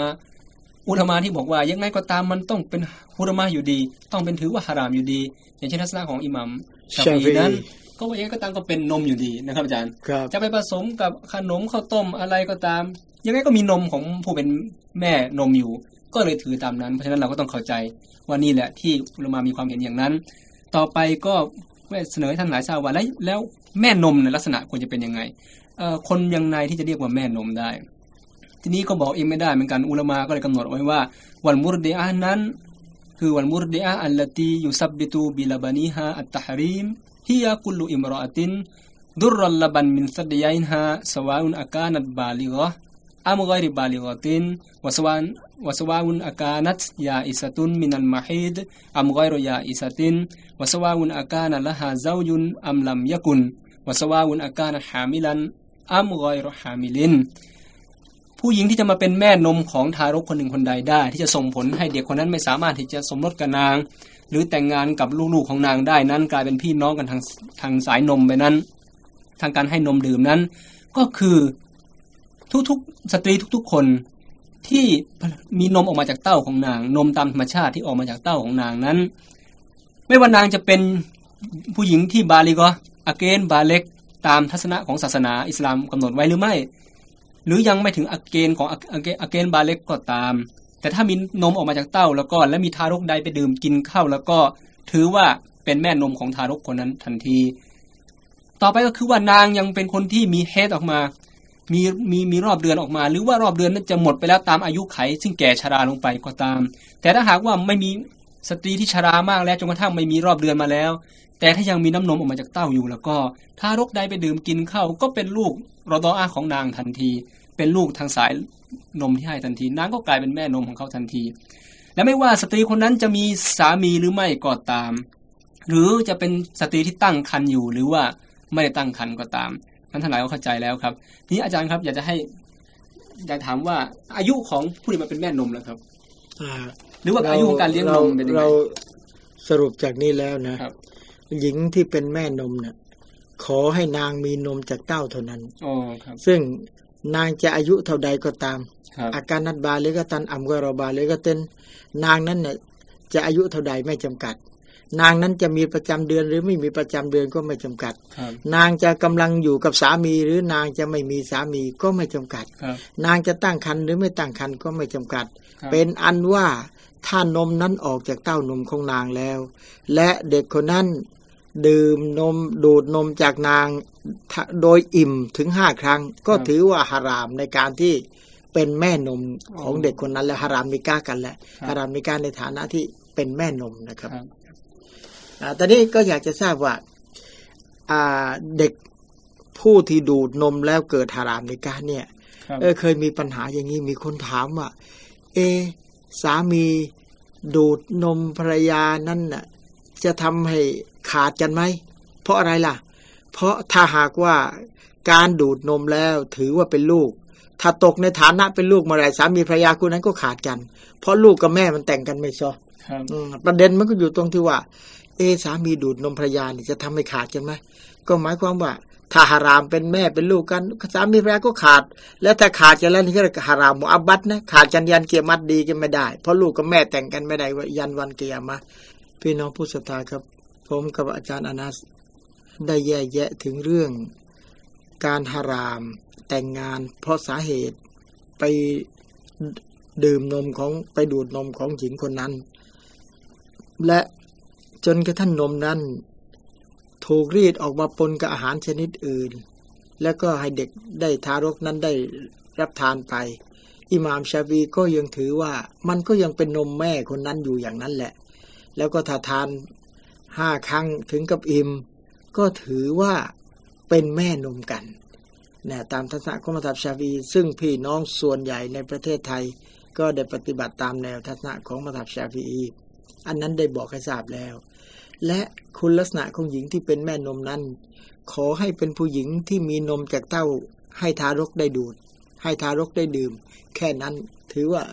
อุลามาที่บอกว่ายังไงก็ตามมันต้องเป็นฮุรมาอยู่ดี ต้องเป็นถือว่าฮารามอยู่ดี อย่างเช่นทัศนะของอิหมัมชาฟีนั้น ก็ว่ายังไงก็ตามก็เป็นนมอยู่ดีนะครับอาจารย์ครับจะไปผสมกับขนมข้าวต้มอะไรก็ตาม ยังไงก็มีนมของผู้เป็นแม่นมอยู่ ก็เลยถือตามนั้น เพราะฉะนั้นเราก็ต้องเข้าใจว่านี่แหละที่อุลามามีความเห็นอย่างนั้น ต่อไปก็เสนอให้ท่านหลายทราบว่าแล้วแล้วแม่นมในลักษณะควรจะเป็นยังไงเอ่อคนยังไงที่จะเรียกว่าแม่นมได้ ทีนี้ก็บอกเองไม่ได้เหมือนกันอุลามาก็เลยกำหนดไว้ว่า والمرضعة นั้น คือ والمرضعة التي يثبت بلبنها التحريم هي كل امرأة در اللبن من ثدييها سواء أكانت بالغة أم غير بالغة وسواء وسواء أكانتยาอิสตุนมินัล ผู้หญิงที่จะมาเป็นแม่นมของทารกคนหนึ่งคนใดได้ ที่จะส่งผลให้เด็กคนนั้นไม่สามารถที่จะสมรสกับนาง หรือแต่งงานกับลูกๆของนางได้นั้น กลายเป็นพี่น้องกันทางทางสายนมไปนั้น ทางการให้นมดื่มนั้น ก็คือทุกๆสตรีทุกๆคนที่มีนมออกมาจากเต้าของนาง นมตามธรรมชาติที่ออกมาจากเต้าของนางนั้น ไม่ว่านางจะเป็นผู้หญิงที่บาลีก็อาเกนบาเล็กตามทัศนะของศาสนาอิสลามกำหนดไว้หรือไม่ หรือยังไม่ถึงอาเกนของอาเกนบาเล็กก็ตาม แต่ถ้ามีนมออกมาจากเต้าแล้วก็ และมีทารกใดไปดื่มกินเข้าแล้วก็ถือว่าเป็นแม่นมของทารกคนนั้นทันที ต่อไปก็คือว่านางยังเป็นคนที่มีเฮดออกมา มีมีมีรอบเดือนออกมา หรือว่ารอบเดือนนั้นจะหมดไปแล้วตามอายุไข ซึ่งแก่ชราลงไปก็ตาม แต่ถ้าหากว่าไม่มีสตรีที่ชรามากแล้วจนกระทั่งไม่มีรอบเดือนมาแล้ว แต่ถ้ายังมีน้ำนมออกมาจากเต้าอยู่แล้วก็ทารกใดไปดื่มกินข้าวก็เป็นลูกรอดออาของนางทันที เป็นลูกทางสายนมที่ให้ทันที นางก็กลายเป็นแม่นมของเขาทันที และไม่ว่าสตรีคนนั้นจะมีสามีหรือไม่ก็ตาม หรือจะเป็นสตรีที่ตั้งครรภ์อยู่ หรือว่าไม่ได้ตั้งครรภ์ก็ตามท่านทั้งหลายก็เข้าใจแล้วครับทีนี้อาจารย์ครับอยากจะให้อยากถามว่าอายุของผู้ที่มาเป็นแม่นมแล้วครับอ่าหรือว่าอายุของการเลี้ยงนมเป็นยังไงเราสรุปจากนี้แล้วนะครับ หญิงที่เป็นแม่นมเนี่ยขอให้นางมีนมจากเต้าเท่านั้นอ๋อครับ ซึ่งนางจะอายุเท่าใดก็ตามครับอาการนัดบาหรือก็ตันอัมกรบาหรือก็เต้น นางนั้นเนี่ยจะอายุเท่าใดไม่จำกัด นางนั้นจะมีประจำเดือนหรือไม่มีประจำเดือนก็ไม่จำกัดครับนางจะกำลังอยู่กับสามีหรือนางจะไม่มีสามีก็ไม่จำกัดครับนางจะตั้งครรภ์หรือไม่ตั้งครรภ์ก็ไม่จำกัดครับเป็นอันว่าถ้านมนั้นออกจากเต้านมของนางแล้ว และเด็กคนนั้น ดื่มนมดูดนมจากนางถ้าโดยอิ่มถึงห้าครั้ง ก็ถือว่าฮารามในการที่เป็นแม่นมของเด็กคนนั้นและฮารามนิก้ากันแหละฮารามนิก้าในฐานะที่เป็นแม่นมนะครับครับอ่าตอนนี้ก็อยากจะทราบว่าอ่าเด็กผู้ที่ดูดนมแล้วเกิดฮารามนิก้าเนี่ยครับเออเคยมีปัญหาอย่างนี้มีคนถามว่า เอะสามีดูดนมภรรยานั่นน่ะ จะทำให้ขาดกันไหม เพราะอะไรล่ะ เพราะถ้าหากว่าการดูดนมแล้วถือว่าเป็นลูก ถ้าตกในฐานะเป็นลูกเมื่อไรสามีภรรยาคู่นั้นก็ขาดกัน เพราะลูกกับแม่มันแต่งกันไม่ชอบครับอืมประเด็นมันก็อยู่ตรงที่ว่า เอะสามีดูดนมภรรยานี่จะทำให้ขาดกันไหมก็หมายความว่าถ้าหารามเป็นแม่เป็นลูกกันสามีภรรยาก็ขาด แล้วถ้าขาดกันแล้วนี่ก็เรียกหารามมุอับบัตนะขาดกันยันเกียรมัดดีกันไม่ได้ เพราะลูกกับแม่แต่งกันไม่ได้ว่ายันวันเกียรมา พี่น้องผู้ศรัทธาครับ ผมกับอาจารย์อนัส ได้แยกแยะถึงเรื่อง การหาราม แต่งงาน เพราะสาเหตุไปดื่มนมของไปดูดนมของหญิงคนนั้น และจนกระทั่งนมนั้น ถูกรีดออกมาปนกับอาหารชนิดอื่น แล้วก็ให้เด็กได้ทารกนั้นได้รับทานไป อิหม่ามชาวีก็ยังถือว่ามันก็ยังเป็นนมแม่คนนั้นอยู่อย่างนั้นแหละ แล้วก็ถ้าทานห้าครั้งถึงกับอิ่ม ก็ถือว่าเป็นแม่นมกันนะตามทัศนะของมัทับชาวี ซึ่งพี่น้องส่วนใหญ่ในประเทศไทย ก็ได้ปฏิบัติตามแนวทัศนะของมัทับชาวีอันนั้นได้บอกให้ทราบแล้ว และคุณลักษณะของหญิงที่เป็นแม่นมนั้น ขอให้เป็นผู้หญิงที่มีนมจากเต้า ให้ทารกได้ดูด ให้ทารกได้ดื่ม แค่นั้นถือว่า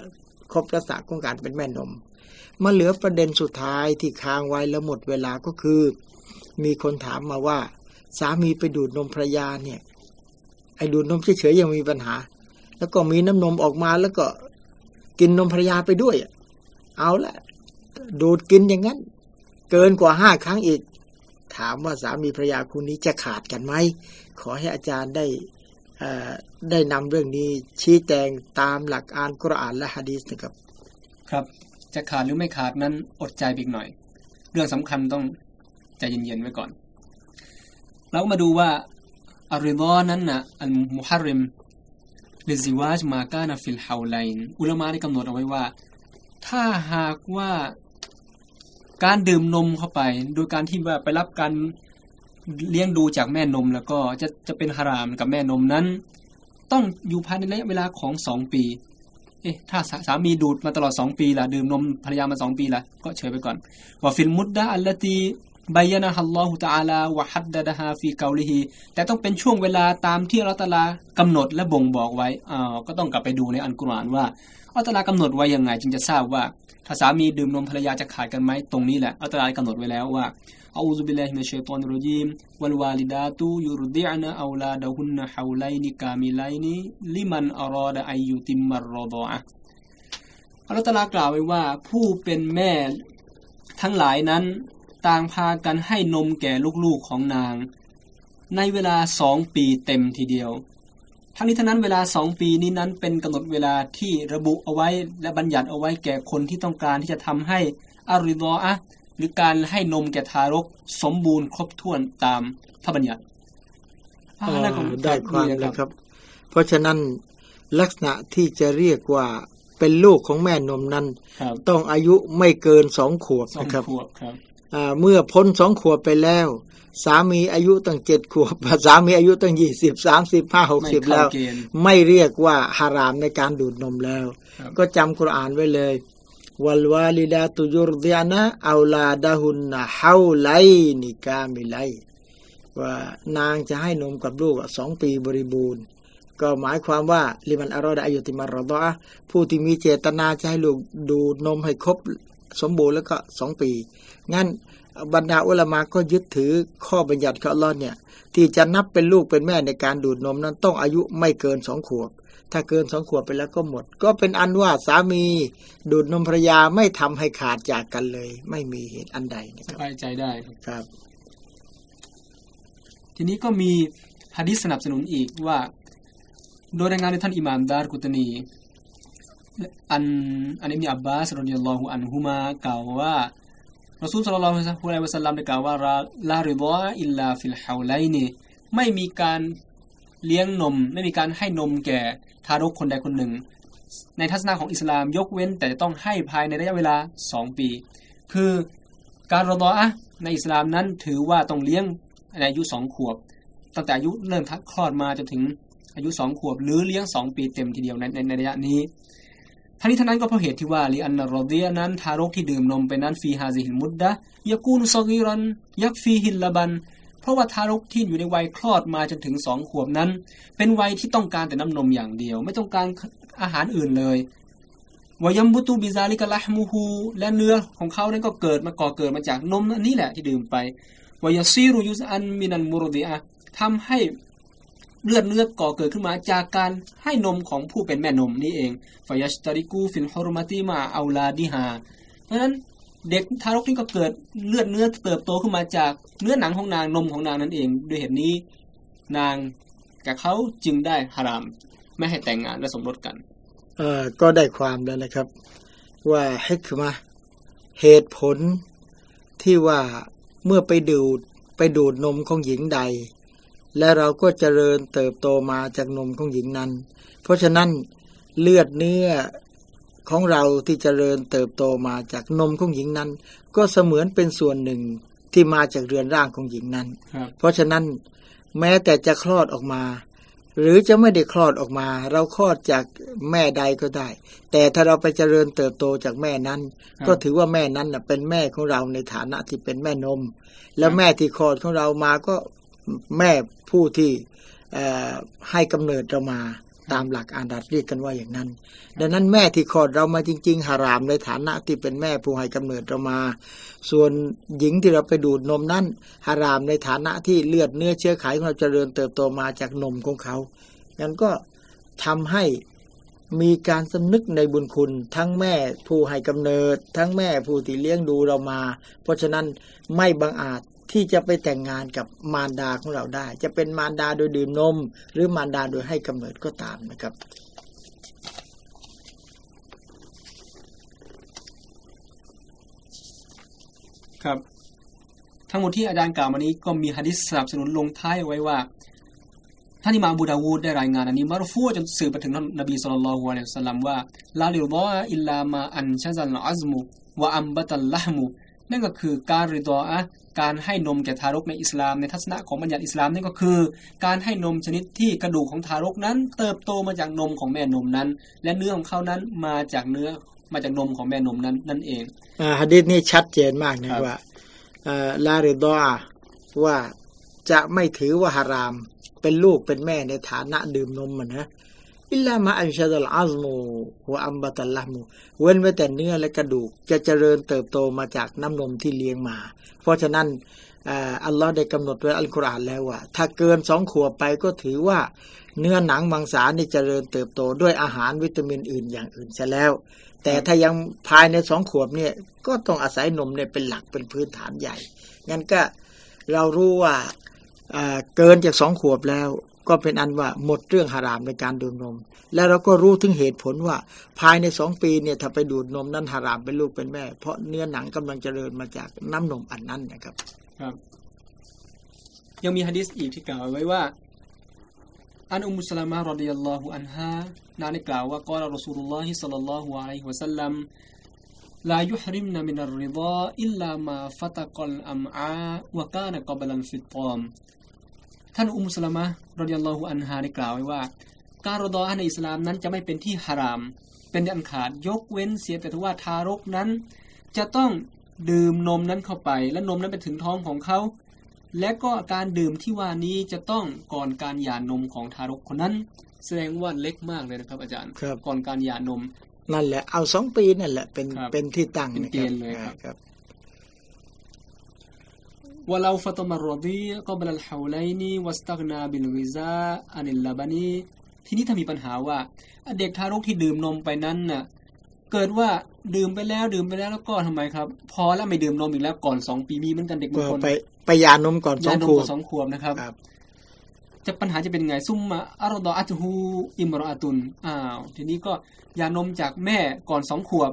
ครบลักษณะของการเป็นแม่นม มาเหลือประเด็นสุดท้ายที่ค้างไว้แล้วหมดเวลาก็คือ มีคนถามมาว่า สามีไปดูดนมภรรยาเนี่ย ไอ้ดูดนมเฉยๆยังมีปัญหา แล้วก็มีน้ำนมออกมาแล้วก็กินนมภรรยาไปด้วย เอาละดูดกินอย่างนั้น เกินกว่าห้าครั้งอีก ถามว่าสามีภรรยาคู่นี้จะขาดกันไหมขอให้อาจารย์ได้ได้นำเรื่องนี้ชี้แจงตามหลักอ่านกุรอานและฮะดีษนะครับ ครับ จะขาดหรือไม่ขาดนั้นอดใจอีกหน่อย เรื่องสำคัญต้องใจเย็นๆไว้ก่อน เราก็มาดูว่าอาริดอนั้นนะอันมุฮัรริมลิซิวาจมากานาฟิลฮาวไลน์อุลามะได้กำหนดเอาไว้ว่า ถ้าหากว่าการดื่มนมเข้าไป โดยการที่ว่าไปรับการเลี้ยงดูจากแม่นมแล้วก็จะจะเป็นฮารามกับแม่นมนั้น ต้องอยู่ภายในระยะเวลาของสองปี เอ๊ะถ้าสามีดูดมาตลอดสองปีล่ะดื่มนมภรรยามาสองปีล่ะก็เฉยไปก่อนว่าفي المدة التي بينها الله تعالى وحددها في قوله แต่ต้องเป็นช่วงเวลาตามที่อัลลอฮ์ตะอาลากำหนดและบ่งบอกไว้อ่าก็ต้องกลับไปดูในอัลกุรอานว่าอัลลอฮ์ตะอาลากำหนดไว้ยังไงจึงจะทราบว่าถ้าสามีดื่มนมภรรยาจะขาดกันไหมตรงนี้แหละอัลตลากำหนดไว้แล้วว่า อูซุบิลลาฮิมินัชชัยฏอนิรรจีมวัลวาลิดาตุยุรดิอนะอาวลาดะฮุนนะฮาวไลนิกามิไลนิลิมันอารอดะอัยยุติมมัรรอฎออะห์อัลลอฮฺตะอาลากล่าวไว้ว่าผู้เป็นแม่ทั้งหลายนั้นต่างพากันให้นมแก่ลูกๆของนาง ในเวลาสองปีเต็มทีเดียว ทั้งนี้ทั้งนั้นเวลาสองปีนี้นั้นเป็นกำหนดเวลาที่ระบุเอาไว้และบัญญัติเอาไว้แก่คนที่ต้องการที่จะทำให้อาริดออะ ห์หรือการให้นมแก่ทารกสมบูรณ์ครบถ้วนตามพระบัญญัติอ่าเอ่อได้ความได้ความดีนะคครับรับ เพราะฉะนั้นลักษณะที่จะเรียกว่าเป็นลูกของแม่นมนั้นครับต้องอายุไม่เกินสองขวบสองนะครับขวบครับอ่าเมื่อพ้นสองขวบไปแล้ว สามีอายุตั้งเจ็ดขวบสามีอายุตั้งยี่สิบสามสิบห้าหกไม่สิบเข้าแล้วเกณฑ์ไม่เรียกว่าฮารามในการดูดนมแล้วครับก็จำคุรอานไว้เลย วัลวาลิดาตุยุรดียนะเอาลาดาหุนนะฮาวไลนิกามิไลว่านางจะให้นมกับลูกสองปีบริบูรณ์ ก็หมายความว่าลิมันอรอดอายุติมารอดะผู้ที่มีเจตนาจะให้ลูกดูนมให้ครบสมบูรณ์แล้วก็สองปี งั้น บรรดาอุลามาก็ยึดถือข้อบัญญัติของอัลลอฮ์เนี่ย ที่จะนับเป็นลูกเป็นแม่ในการดูดนมนั้นต้องอายุไม่เกินสองขวบ ถ้าเกินสองขวบไปแล้วก็หมด ก็เป็นอันว่าสามีดูดนมภรรยาไม่ทำให้ขาดจากกันเลย ไม่มีเหตุอันใดนะสครับบายใจได้ครับครับ ทีนี้ก็มีฮะดิษสนับสนุนอีกว่า โดยรายงานในท่านอิหม่ามดาร์กุตนีعن عن ابن عباس رضي الله عنهما กล่าวว่า รอซูล صلى الله عليه وسلم ได้กล่าวว่า لا رضاع إلا في الحولين ไม่มีการเลี้ยงนม ไม่มีการให้นมแก่ทารกคนใดคนหนึ่ง ในทัศนะของอิสลามยกเว้นแต่จะต้องให้ภายในระยะเวลาสองปี คือการ رضاعة ในอิสลามนั้นถือว่าต้องเลี้ยงในอายุสองขวบ ตั้งแต่อายุเริ่มจากคลอดมาจนถึงอายุสองขวบ หรือเลี้ยงสองปีเต็มทีเดียวในในในระยะนี้ ทั้งนี้ทั้งนั้นก็เพราะเหตุที่ว่าلأن الرضيع นั้นทารกที่ดื่มนมไปนั้นفي هذه المدة يكون صغيرا يكفيه اللبن เพราะว่าทารกที่อยู่ในวัยคลอดมาจนถึงสองขวบนั้น เป็นวัยที่ต้องการแต่น้ำนมอย่างเดียว ไม่ต้องการอาหารอื่นเลยوينبت بذلك لحمه และเนื้อของเขานั้นก็เกิดมาก่อเกิดมาจากนมอันนี้แหละที่ดื่มไปวายซีรุยุสอันมินันมุรดีอะทำให้ เลือดเนื้อก่อเกิดขึ้นมาจากการให้นมของผู้เป็นแม่นมนี่เองฟยัสตาริกูฟินฮอรมาติมาอาลาดิฮาเพราะฉะนั้นเด็กทารกนี่ก็เกิดเลือดเนื้อเติบโตขึ้นมาจากเนื้อหนังของนางนมของนางนั่นเอง ด้วยเหตุนี้นางกับเขาจึงได้ฮาราม ไม่ให้แต่งงานและสมรสกันเอ่อก็ได้ความแล้วนะครับ ว่าฮิกมาเหตุผลที่ว่าเมื่อไปดูดไปดูดนมของหญิงใด และเราก็เจริญเติบโตมาจากนมของหญิงนั้น เพราะฉะนั้นเลือดเนื้อของเราที่เจริญเติบโตมาจากนมของหญิงนั้น ก็เสมือนเป็นส่วนหนึ่งที่มาจากเรือนร่างของหญิงนั้นครับเพราะฉะนั้นแม้แต่จะคลอดออกมา หรือจะไม่ได้คลอดออกมา เราคลอดจากแม่ใดก็ได้ แต่ถ้าเราไปเจริญเติบโตจากแม่นั้นครับก็ถือว่าแม่นั้นน่ะเป็นแม่ของเราในฐานะที่เป็นแม่นม แล้วแม่ที่คลอดของเรามาก็ แม่ผู้ที่ให้กำเนิดเรามาตามหลักอาดัดเรียกกันว่าอย่างนั้น ดังนั้นแม่ที่คลอดเรามาจริง ๆ หารามในฐานะที่เป็นแม่ผู้ให้กำเนิดเรามา ส่วนหญิงที่เราไปดูดนมนั้นหารามในฐานะที่เลือดเนื้อเชื้อไขของเราเจริญเติบโตมาจากนมของเขางั้นก็ทำให้มีการสำนึกในบุญคุณ ทั้งแม่ผู้ให้กำเนิด ทั้งแม่ผู้ที่เลี้ยงดูเรามา เพราะฉะนั้นไม่บังอาจ ที่จะไปแต่งงานกับมารดาของเราได้ จะเป็นมารดาโดยดื่มนม หรือมารดาโดยให้กำเนิดก็ตามนะครับ ครับ ทั้งหมดที่อาจารย์กล่าวมานี้ก็มีฮะดิษสนับสนุนลงท้ายเอาไว้ว่าท่านอิมามบูดาวูดได้รายงานอันนี้มารุฟูจนสื่อไปถึงท่านนบีสุลต่านละฮ์อะลัยฮิวสัลลัมว่าลาลิรดออิลลามาอันชะซัลอัซมุวะอัมบะตัลละห์มุ นั่นก็คือการริดออะการให้นมแก่ทารกในอิสลามในทัศนะของบัญญัติอิสลามนั่นก็คือ การให้นมชนิดที่กระดูกของทารกนั้น เติบโตมาจากนมของแม่นมนั้น และเนื้อของเขานั้นมาจากเนื้อมาจากนมของแม่นมนั้นนั่นเองอ่าฮะดิษนี้ชัดเจนมากนะครับว่าเอ่อลาริดอว่าจะไม่ถือว่าฮาราม เป็นลูกเป็นแม่ในฐานะดื่มนมมันนะ อิลลามาอันชาดัลอัซมูวอัมบะตัลละมูเว้นไว้แต่เนื้อและกระดูกจะเจริญเติบโตมาจากน้ำนมที่เลี้ยงมา เพราะฉะนั้นอัลลอฮ์ได้กำหนดไว้อัลกุรอานแล้วว่า ถ้าเกินสองขวบไปก็ถือว่า เนื้อหนังมังสานี่เจริญเติบโตด้วยอาหารวิตามินอื่นอย่างอื่นซะแล้ว แต่ถ้ายังภายในสองขวบเนี่ยก็ต้องอาศัยนมเนี่ยเป็นหลักเป็นพื้นฐานใหญ่งั้นก็เรารู้ว่าเกินจากสองขวบแล้ว ก็เป็นอันว่าหมดเรื่องหารามในการดื่มนม แล้วเราก็รู้ถึงเหตุผลว่า ภายในสองปีเนี่ยถ้าไปดูดนมนั้นหารามเป็นลูกเป็นแม่ เพราะเนื้อหนังกำลังเจริญมาจากน้ำนมอันนั้นนะครับ ครับ ยังมีฮะดิษอีกที่กล่าวไว้ว่า อันอุมุสลามะรดิยัลลอฮุอันฮานางได้กล่าวว่ากอลรอสูลุลลอฮิศ็อลลัลลอฮุอะลัยฮิวะซัลลัมลายุฮริมนะมินัร ท่านอุมุสลามะรอดิยัลลอฮุอันฮาได้กล่าวไว้ว่า การรอดอในอิสลามนั้นจะไม่เป็นที่ฮาราม เป็นอันขาดยกเว้นเสียแต่ว่าทารกนั้น จะต้องดื่มนมนั้นเข้าไป และนมนั้นไปถึงท้องของเขา และก็การดื่มที่ว่านี้จะต้องก่อนการหย่านมของทารกคนนั้น แสดงว่าเล็กมากเลยนะครับอาจารย์ครับก่อนการหย่านม นั่นแหละเอาสองปีนั่นแหละเป็นครับเป็นที่ตั้งเป็นเกณฑ์เลยครับ ครับวะลาฟะตมารดีก็บลัลฮาวไลนีวัสตักนาบิลวิซาอันิลลาบานีทีนี้ถ้ามีปัญหาว่าเด็กทารกที่ดื่มนมไปนั้นน่ะ เกิดว่าดื่มไปแล้วดื่มไปแล้วแล้วก็ทำไมครับ พอแล้วไม่ดื่มนมอีกแล้วก่อนสองปีมีเหมือนกันเด็กบาก็งคนไปไปยานมก่อนสอยางนมขวก่บอนสองขวบนะครับครับจะปัญหาจะเป็นไงซุมมาอารดออัตฮูอิมรออาตุนอ้าวทีนี้ก็ยานมจากแม่ก่อนสองขวบ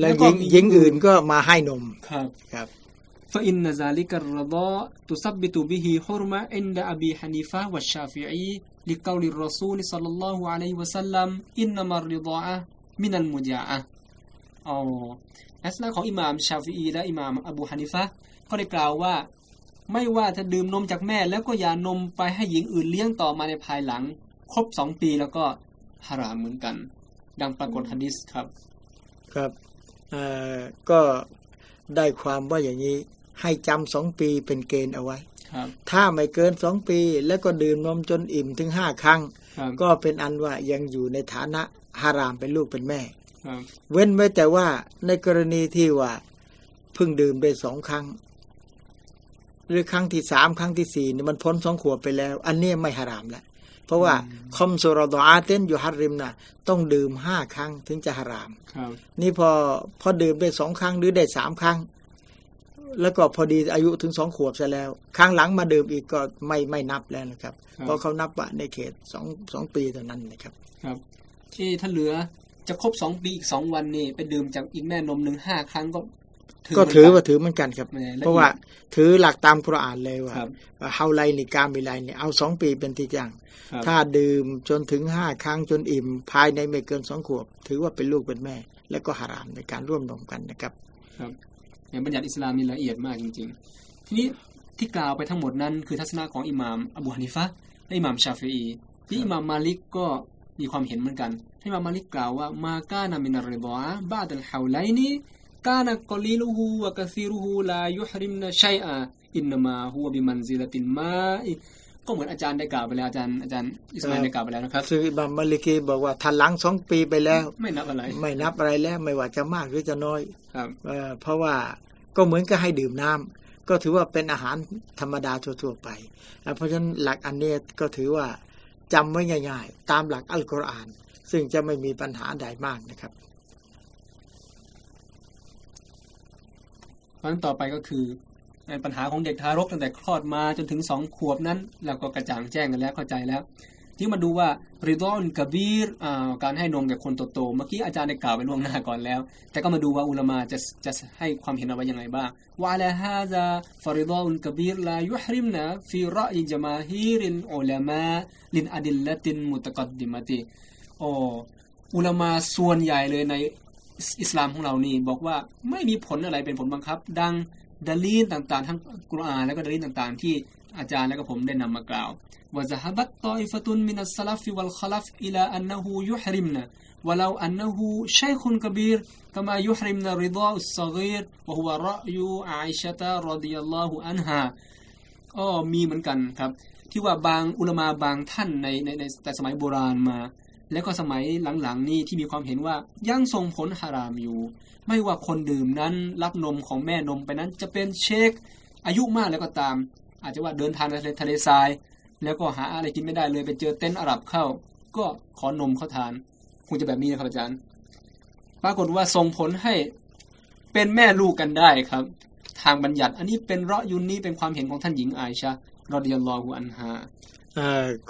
แล้วก็หญิงมีหญิงอื่นก็มาให้นมครับครับ فإن ذلك الرضاء تثبت به حرمة عند أبي حنيفة والشافعي لقول الرسول صلى الله عليه وسلم إنما الرضاعة من المجاعة อ๋อลักษณะของอิหม่ามชาฟีอีและอิหม่ามอบูฮานิฟะห์ก็ได้กล่าวว่า ไม่ว่าจะดื่มนมจากแม่ แล้วก็อย่านมไปให้หญิงอื่นเลี้ยงต่อมาในภายหลัง ครบสองปีแล้วก็ฮารามเหมือนกัน ดังปรากฏฮะดิษครับ ครับเอ่อก็ ได้ความว่าอย่างนี้ ให้จำสองปีเป็นเกณฑ์เอาไว้ครับครับถ้าไม่เกินสองปี แล้วก็ดื่มนมจนอิ่มถึงห้าครั้งครับก็เป็นอันว่ายังอยู่ในฐานะฮารามเป็นลูกเป็นแม่ครับเว้นไว้แต่ว่าในกรณีที่ว่าเพิ่งดื่มไปสองครั้ง หรือครั้งที่สามครั้งที่สี่เนี่ยมันพ้นสองขวบไปแล้ว อันนี้ไม่ฮารามแล้ว เพราะว่าคอมโซรดออาเต้นอยู่ฮัรริมนะต้องดื่มห้าครั้งถึงจะฮารามครับนี่พอพอดื่มได้สองครั้งหรือได้สามครั้ง แล้วก็พอดีอายุถึงสองขวบซะแล้ว ครั้งหลังมาดื่มอีกก็ไม่ไม่นับแล้วนะครับ เพราะเขานับว่าในเขตสองสองปีเท่านั้นนะครับ ครับที่ถ้าเหลือจะครบสองปีอีกสองวันนี่ไปดื่มจากอีกแม่นมหนึ่งห้าครั้งก็ ก็ถือว่าถือเหมือนกันครับไม่ได้ละเอียดเพราะว่าถือหลักตามคุรอานเลยว่าครับว่าเฮาไลนิกามิไลเนี่ยเอาสองปีเป็นที่จังครับถ้าดื่มจนถึงห้าครั้งจนอิ่ม ภายในไม่เกินสองขวบ ถือว่าเป็นลูกเป็นแม่ และก็ฮารามในการร่วมนมกันนะครับอย่างบัญญัติอิสลามมีละเอียดมากจริง ๆ ทีนี้ที่กล่าวไปทั้งหมดนั้นคือทัศนะของอิหม่ามอบูฮานิฟะห์และอิหม่ามชาฟีอีที่อิหม่ามมาลิกก็มีความเห็นเหมือนกันที่อิหม่ามมาลิกกล่าวว่าما كان من الرضاعة بعد الحولين كان قليله وكثيره لا يحرم شيئا إنما هو بمنزلة الماء ก็เหมือนอาจารย์ได้กล่าวไปแล้วอาจารย์อาจารย์อิสมาอิลได้กล่าวไปแล้วนะครับซึ่งอิหม่ามมาลิกีบอกว่าถ้าหลังสองปีไปแล้ว ไม่นับอะไร ไม่นับอะไรแล้วไม่ว่าจะมากหรือจะน้อยครับเอ่อเพราะว่าก็เหมือนกับให้ดื่มน้ำก็ถือว่าเป็นอาหารธรรมดาทั่วๆไปอะเพราะฉะนั้นหลักอันเนี้ยก็ถือว่าจำไว้ง่ายๆ ตามหลักอัลกุรอาน ซึ่งจะไม่มีปัญหาใดมากนะครับ เพราะฉะนั้นต่อไปก็คือปัญหาของเด็กทารกตั้งแต่คลอดมาจนถึงสองขวบนั้นเราก็กระจ่างแจ้งกันแล้วเข้าใจแล้วที่มาดูว่าริดอนกบีรการให้นมแก่คนโตๆเมื่อกี้อาจารย์ได้กล่าวไปล่วงหน้าก่อนแล้ว แต่ก็มาดูว่าอุลามาจะจะให้ความเห็นเอาไว้ยังไงบ้างว่าละฮาซาฟริดอนกบีรลายุฮริมนะฟีรออิจมาฮีรินอุลามาลินอดิลลตินมุตะกัดดิมติโออุลามาส่วนใหญ่เลยใน อิสลามของเรานี่บอกว่าไม่มีผลอะไรเป็นผลบังคับ ดังดลีนต่างๆ ทั้งกุรอานและก็ดลีนต่างๆ ที่อาจารย์และก็ผมได้นำมากล่าวว่าซะฮบตตออิฟตุนมินัสลัฟวัลคลัฟอิลาอันนะฮูยุฮริมนะวะลาอันนะฮูชัยคุนกบีรกมายุฮริมนะริดาอุสซะกีรวะฮุวะรอยูอาอิชะตะรอดิยัลลอฮุอันฮาอ๋อมีเหมือนกันครับ ที่ว่าบางอุลามาบางท่านในในแต่สมัยโบราณมา แล้วก็สมัยหลังๆนี่ที่มีความเห็นว่ายังส่งผลฮารามอยู่ ไม่ว่าคนดื่มนั้นรับนมของแม่นมไปนั้นจะเป็นเชคอายุมากแล้วก็ตาม อาจจะว่าเดินทางในทะเลทราย แล้วก็หาอะไรกินไม่ได้เลยไปเจอเต็นท์อาหรับเข้า ก็ขอนมเขาทาน คงจะแบบนี้นะครับอาจารย์ ปรากฏว่าส่งผลให้เป็นแม่ลูกกันได้ครับ ทางบัญญัติ อันนี้เป็นเราะยุนนี้เป็นความเห็นของท่านหญิงอาอิชะรอดิยัลลอฮุอันฮา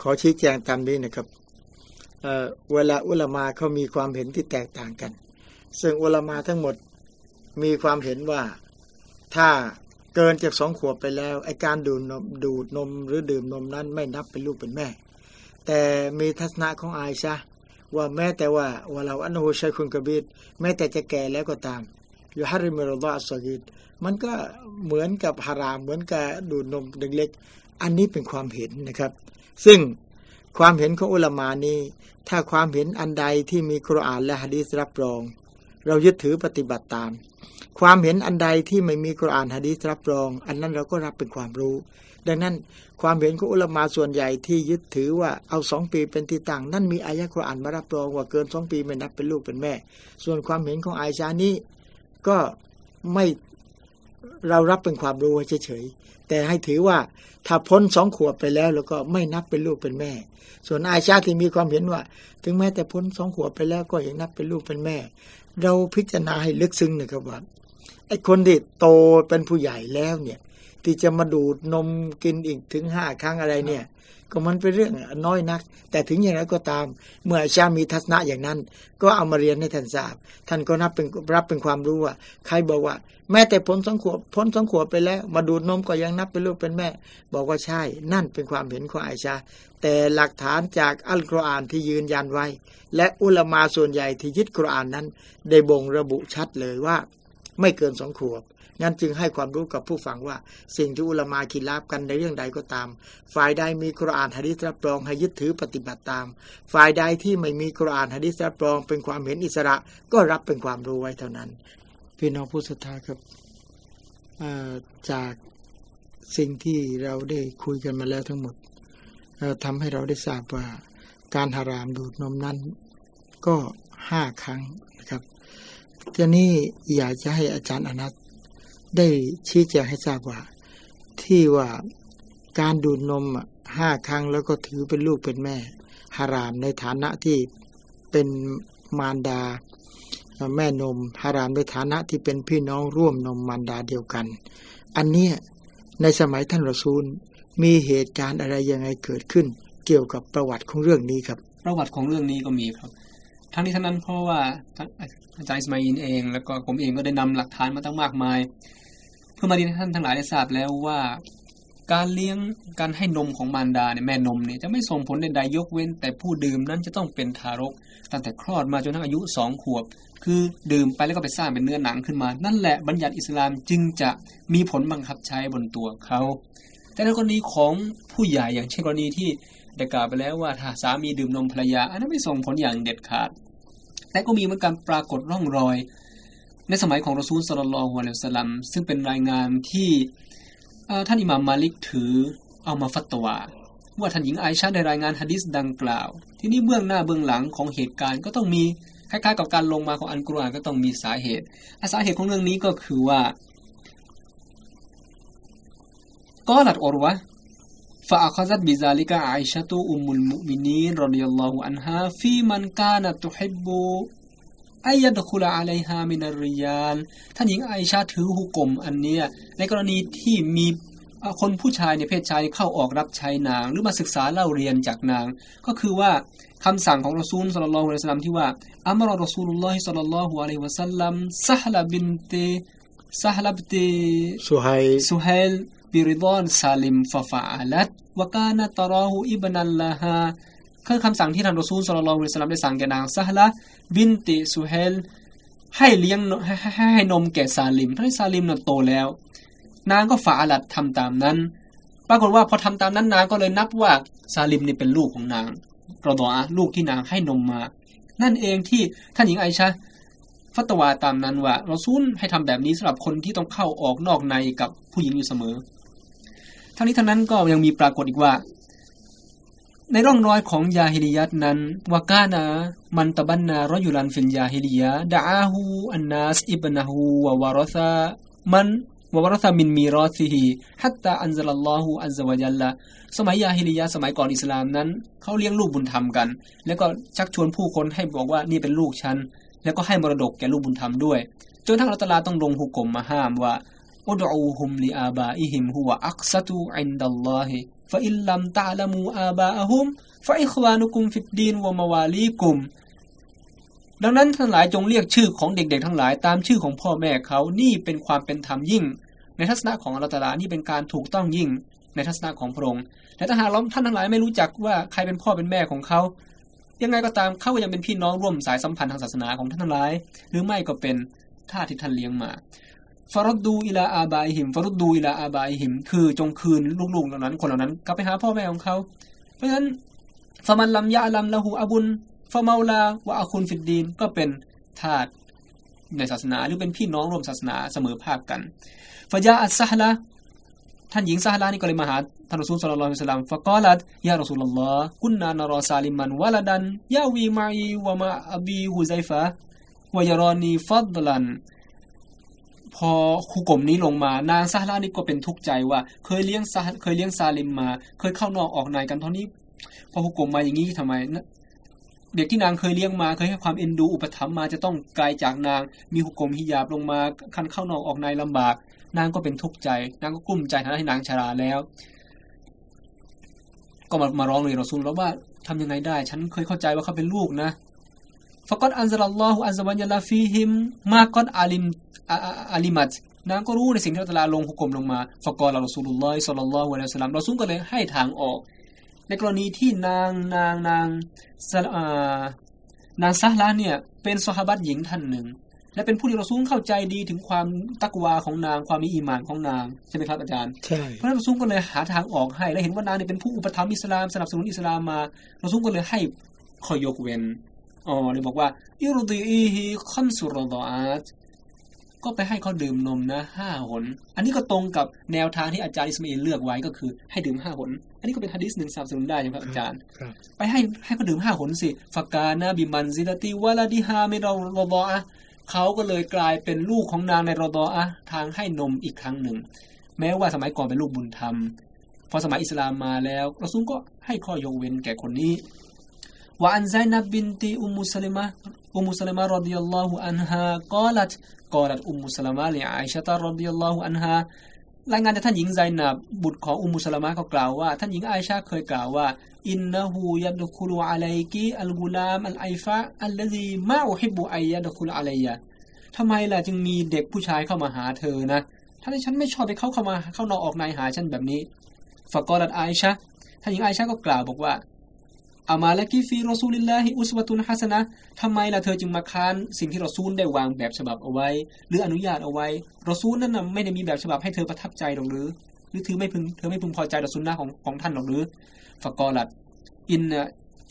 ขอชี้แจงตามนี้นะครับ เวลาอุลามาเขามีความเห็นที่แตกต่างกัน ซึ่งอุลามาทั้งหมดมีความเห็นว่าถ้าเกินจากสองขวบไปแล้วไอการดูดนมดูดนมหรือดื่มนมนั้นไม่นับเป็นลูกเป็นแม่ แต่มีทัศนะของอาอิชะว่าแม้แต่ว่าว่าเราอันโฮชัยคุณกบีดแม้แต่จะแก่แล้วก็ตามอยู่ฮาริมิรดอสกิดมันก็เหมือนกับฮารามเหมือนกับดูดนมเล็กๆอันนี้เป็นความเห็นนะครับ ซึ่ง ความเห็นของอุลามานี้ ถ้าความเห็นอันใดที่มีคุรานและฮะดีษรับรอง เรายึดถือปฏิบัติตาม ความเห็นอันใดที่ไม่มีคุรานฮะดีษรับรอง อันนั้นเราก็รับเป็นความรู้ ดังนั้นความเห็นของอุลามาส่วนใหญ่ที่ยึดถือว่าเอาสองปีเป็นที่ตั้งนั่นมีอายะคุรานมารับรองว่าเกินสองปีไม่นับเป็นลูกเป็นแม่ ส่วนความเห็นของอายชานี้ก็ไม่เรารับเป็นความรู้เฉยๆแต่ให้ถือว่าถ้าพ้นสองขวบไปแล้ว แล้วก็ไม่นับเป็นลูกเป็นแม่ ส่วนอาชาที่มีความเห็นว่า ถึงแม้แต่พ้นสองขวบไปแล้วก็ยังนับเป็นลูกเป็นแม่ เราพิจารณาให้ลึกซึ้งนะครับว่าไอ้คนที่โตเป็นผู้ใหญ่แล้วเนี่ย ที่จะมาดูดนมกินอีกถึงห้าครั้งอะไรเนี่ย ก็มันเป็นเรื่องน้อยนัก แต่ถึงอย่างไรก็ตาม เมื่ออาชามีทัศนะอย่างนั้น ก็เอามาเรียนให้ท่านทราบ ท่านก็นับเป็นรับเป็นความรู้ว่า ใครบอกว่า แม้แต่พ้นสองขวบพ้นสองขวบไปแล้ว มาดูดนมก็ยังนับเป็นลูกเป็นแม่ บอกว่าใช่ นั่นเป็นความเห็นของอาชา แต่หลักฐานจากอัลกุรอานที่ยืนยันไว้ และอุลามาส่วนใหญ่ที่ยึดกุรอานนั้น ได้บ่งระบุชัดเลยว่า ไม่เกินสองขวบ งั้นจึงให้ความรู้กับผู้ฟังว่า สิ่งที่อุลามาขีลาบกันในเรื่องใดก็ตาม ฝ่ายใดมีกุรอานฮะดิษรับรองให้ยึดถือปฏิบัติตาม ฝ่ายใดที่ไม่มีกุรอานฮะดิษรับรอง เป็นความเห็นอิสระก็รับเป็นความรู้ไว้เท่านั้น พี่น้องผู้ศรัทธาครับจากสิ่งที่เราได้คุยกันมาแล้วทั้งหมดทำให้เราได้ทราบว่าการหารามดูดนมนั้นก็ห้าครั้งนะครับทีนี้อยากจะให้อาจารย์อนัท ได้ชี้แจงให้ทราบว่า ที่ว่าการดูดนมห้าครั้งแล้วก็ถือเป็นลูกเป็นแม่หารามในฐานะที่เป็นมารดาแม่นมหารามในฐานะที่เป็นพี่น้องร่วมนมมารดาเดียวกัน อันนี้ในสมัยท่านรอซูลมีเหตุการณ์อะไรยังไงเกิดขึ้น เกี่ยวกับประวัติของเรื่องนี้ครับ ประวัติของเรื่องนี้ก็มีครับ ทั้งนี้ทั้งนั้นเพราะว่าอาจารย์สมัยอินเอง แล้วก็ผมเองก็ได้นำหลักฐานมาตั้งมากมาย เพื่อมาดีท่านทั้งหลายได้ทราบแล้วว่า การเลี้ยงการให้นมของมารดาเนี่ยแม่นมเนี่ยจะไม่ส่งผลใดๆยกเว้น แต่ผู้ดื่มนั้นจะต้องเป็นทารกตั้งแต่คลอดมาจนถึงอายุสองขวบ คือดื่มไปแล้วก็ไปสร้างเป็นเนื้อหนังขึ้นมา นั่นแหละบัญญัติอิสลามจึงจะมีผลบังคับใช้บนตัวเขาแต่ในกรณีของผู้ใหญ่อย่างเช่นกรณีที่ได้กล่าวไปแล้วว่าถ้าสามีดื่มนมภรรยา อันนั้นไม่ส่งผลอย่างเด็ดขาด แต่ก็มีเหมือนกันปรากฏร่องรอย ในสมัยของรอซูลสลลองวะเลวสลัมซึ่งเป็นรายงานที่ท่านอิหม่ามมาลิกถือเอามาฟัตวาว่าท่านหญิงไอชาในรายงานฮะดิษดังกล่าว ที่นี่เบื้องหน้าเบื้องหลังของเหตุการณ์ก็ต้องมีคล้ายๆกับการลงมาของอันกุรอานก็ต้องมีสาเหตุสาเหตุของเรื่องนี้ก็คือว่าก็หลัดอรวะ فأخذت بذلك عائشة أم المؤمنين رضي الله عنها في من كانت تحب أن يدخل عليها من الرجال ท่านหญิงไอชาถือหุกกลมอันเนี้ยในกรณีที่มีคนผู้ชายในเพศชายเข้าออกรับใช้นาง หรือมาศึกษาเล่าเรียนจากนาง ก็คือว่าคำสั่งของรอซูลสัลลัลลอฮุอะลัยฮิวะซัลลัมที่ว่าอัมรอรอซูลุลลอฮิสัลลัลลอฮุอะลัยฮิวะซัลลัมซะฮลบินตซะฮลบตสุไฮสุไฮล บิริดอนซาลิมฟาฟาลัดวกานะตรอฮูอิบนัลลาฮาคือคำสั่งที่ท่านรอซูลสลลอฮุอะลัยฮิวะซัลลัมได้สั่งแก่นางซะฮละบินติสุเฮลให้เลี้ยงให้ให้นมแก่ซาลิมให้ซาลิมน่ะโตแล้ว นางก็ฝาลัดทำตามนั้น ปรากฏว่าพอทำตามนั้นนางก็เลยนับว่าซาลิมนี่เป็นลูกของนางรอดอลูกที่นางให้นมมา นั่นเองที่ท่านหญิงไอชาฟัตวาตามนั้นว่าเราซูลให้ทำแบบนี้สำหรับคนที่ต้องเข้าออกนอกในกับผู้หญิงอยู่เสมอ ทั้งนี้ทั้งนั้นก็ยังมีปรากฏอีกว่า ในร่องรอยของยาฮิลิยัตนั้นوكان من تبنى رجلا في الجاهلية دعاه الناس ابنه وورث من وورث من ميراثه حتى أنزل الله عز وجل สมัยยาฮิลิยะสมัยก่อนอิสลามนั้นเขาเลี้ยงลูกบุญธรรมกัน แล้วก็ชักชวนผู้คนให้บอกว่านี่เป็นลูกฉันแล้วก็ให้มรดกแก่ลูกบุญธรรมด้วยจนทั้งอัตลาต้องลงหุกกลมมาห้ามว่า อุดอูฮุมลิอาบาอิฮิมฮุวะอักซะตุอินดัลลอฮิฟะอิลลัมตะลามูอาบาอะฮุมฟะอิควานุกุมฟิดดีนวะมาวาลีกุมดังนั้นทั้งหลายจงเรียกชื่อของเด็กๆทั้งหลายตามชื่อของพ่อแม่เขานี่เป็นความเป็นธรรมยิ่ง ในทัศนะของอัลลอฮฺตาลานี่เป็นการถูกต้องยิ่ง ในทัศนะของพระองค์แต่ถ้าหากท่านทั้งหลายไม่รู้จักว่าใครเป็นพ่อเป็นแม่ของเขายังไงก็ตามเขาก็ยังเป็นพี่น้องร่วมสายสัมพันธ์ทางศาสนาของท่านทั้งหลาย หรือไม่ก็เป็นทาสที่ท่านเลี้ยงมา فردوا إلى آبائهم فردوا إلى آبائهم คือจงคืนลูกๆเหล่านั้น คนเหล่านั้นกลับไปหาพ่อแม่ของเขา เพราะฉะนั้น فمن لم يعلم له أب فمولى وأخ في الدين ก็เป็นทาสในศาสนาหรือเป็นพี่น้องร่วมศาสนาเสมอภาคกันฟะยาอัสซะฮละท่านหญิงซาฮลานี่ก็เลยมาหาท่านรอซูล صلى الله عليه وسلم فقالت يا رسول الله كنا نرى سالما ولداยาวีมาอีวะมาอบีฮุไซฟะวะยารอนีฟัดลัน พอคูกลมนี้ลงมานางซาลานี่ก็เป็นทุกข์ใจว่า เคยเลี้ยงซาเคยเลี้ยงซาลิมมา เคยเข้านอกออกในกันเท่านี้ พอคูกลมมาอย่างนี้ทำไมเด็กที่นางเคยเลี้ยงมาเคยให้ความเอ็นดูอุปถัมภ์มาจะต้องไกลาจากนาง มีหุกกลมฮิญาบลงมาคันเข้านอกออกในลำบาก นางก็เป็นทุกข์ใจ นางก็กลุ้มใจทำให้นางชราแล้ว ก็มามาร้องเรียนรอซูลแล้วว่าทำยังไงได้ ฉันเคยเข้าใจว่าเขาเป็นลูกนะ فقد أنزل الله عز وجل فيهم ما قد علم علمت นางก็รู้ในสิ่งที่อัลลอฮ์ลงหุกกลมลงมาฟะกอลรอซูลุลลอฮิศ็อลลัลลอฮุอะลัยฮิวะซัลลัมรอซูลก็เลยให้ทางออก ในกรณีที่นางนางนางนางซะฮละเนี่ยเป็นซอฮาบัตหญิงท่านหนึ่ง และเป็นผู้ที่รอซูลเข้าใจดีถึงความตักวาของนางความมีอีมานของนางใช่ไหมครับอาจารย์ใช่เพราะนั้นรอซูลก็เลยหาทางออกให้และเห็นว่านางเนี่ยเป็นผู้อุปถัมภ์อิสลามสนับสนุนอิสลามมารอซูลก็เลยให้ขอยกเว้น อ๋อเลยบอกว่าأرضعيه خمس رضعات ก็ไปให้เขาดื่มนมนะห้าหน อันนี้ก็ตรงกับแนวทางที่อาจารย์อิสมาอิลเลือกไว้ก็คือให้ดื่มห้าหน อันนี้ก็เป็นฮะดิษหนึ่งสนับสนุนได้นะครับอาจารย์ครับไปให้ให้เขาดื่มห้าหนสิفكان بمنزلة ولدها من الرضاعة เขาก็เลยกลายเป็นลูกของนางใน رضاعة ทางให้นมอีกครั้งหนึ่ง แม้ว่าสมัยก่อนเป็นลูกบุญธรรม พอสมัยอิสลามมาแล้วรอซูลก็ให้ข้อยกเว้นแก่คนนี้ ว่าอันไซนับบินตีอุมมุสลิมะอุมมุสลิมะรดิยัลลอฮุอันฮากอลัตกอลัตอุมมุสลมะลิอาอิชะตารดิยัลลอฮุอันฮารายงานจากท่านหญิงไซนับบุตรของอุมุสลิมะก็กล่าวว่า ท่านหญิงอาอิชะเคยกล่าวว่า อินนะฮูยัดคุลุอะลัยกีอัลกุลามอัลไอฟะอัลลซีมาอุฮิบุอัยยัดคุลอะลัยะทำไมล่ะจึงมีเด็กผู้ชายเข้ามาหาเธอนะถ้าฉันไม่ชอบให้เขาเข้ามาเข้านอกออกในหาฉันแบบนี้فقالت عائشة ท่านหญิงอาอิชะก็กล่าวบอกว่า أما لك في رسول الله أسوة حسنة ทำไมล่ะเธอจึงมาค้านสิ่งที่รอซูลได้วางแบบฉบับเอาไว้ หรืออนุญาตเอาไว้รอซูลนั้นนะไม่ได้มีแบบฉบับให้เธอประทับใจหรอกหรือ หรือเธอไม่พึงเธอไม่พึงพอใจต่อสุนนะของของท่านหรอกหรือفقالت إن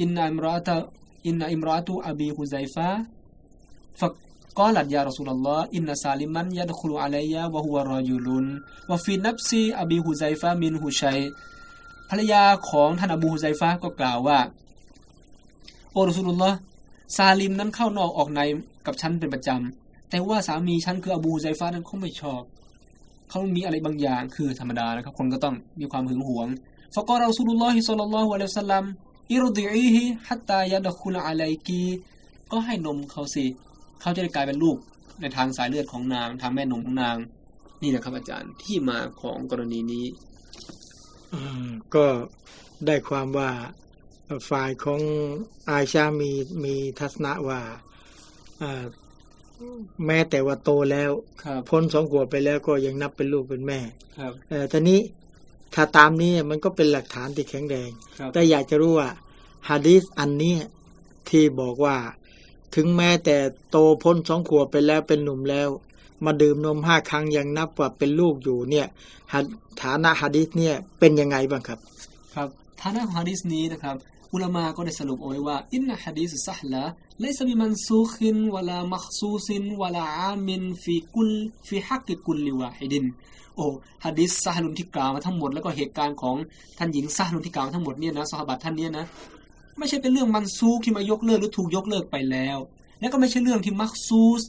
إن امرأة إن امرأة أبي حذيفة فقالت يا رسول الله إن سالما يدخل علي وهو رجل وفي نفس أبي حذيفة منه شيءภรรยาของท่านอบูฮุไซฟะก็กล่าวว่า โอรสุลละซาลิมนั้นเข้านอกออกในกับฉันเป็นประจำ แต่ว่าสามีฉันคืออบูฮุไซฟะนั้นเขาไม่ชอบ เขามีอะไรบางอย่างคือธรรมดานะครับ คนก็ต้องมีความหึงหวงفقال رسول الله صلى الله عليه وسلمอิรุอีฮิฮัตตายะดะคุลอาไลกีก็ให้นมเขาสิเขาจะได้กลายเป็นลูกในทางสายเลือดของนาง ทางแม่นมของนาง นี่นะครับอาจารย์ที่มาของกรณีนี้ อืมก็ได้ความว่า ฝ่ายของอาชามีมีทัศนะว่าอ่าแม้แต่ว่าโตแล้วครับพ้นสองขวบไปแล้วก็ยังนับเป็นลูกเป็นแม่ครับเออทีนี้ถ้าตามนี้มันก็เป็นหลักฐานที่แข็งแรงครับแต่อยากจะรู้ว่าฮะดีษอันนี้ที่บอกว่า ถึงแม้แต่โตพ้นสองขวบไปแล้วเป็นหนุ่มแล้ว มาดื่มนมห้าครั้งยังนับว่าเป็นลูกอยู่เนี่ยหะฐานะฮะดีษเนี่ยเป็นยังไงบ้างครับ ครับฐานะของฮะดีษนี้นะครับ อุลามาก็ได้สรุปเอาไว้ว่าอินนะฮะดีษซะฮละไลซะบิมันซูคินวะลามัคซูซินวะลาอามินฟีกุลฟีฮักกิกุลลิวาฮิดินโอ้ฮะดิษซาฮลุนที่กล่าวมาทั้งหมดแล้วก็เหตุการณ์ของท่านหญิงซาฮลุนที่กล่าวมาทั้งหมดเนี่ยนะซอฮาบะท่านเนี่ยนะไม่ใช่เป็นเรื่องมันซูที่มายกเลิกหรือถูกยกเลิกไปแล้ว และก็ไม่ใช่เรื่องที่มักซูส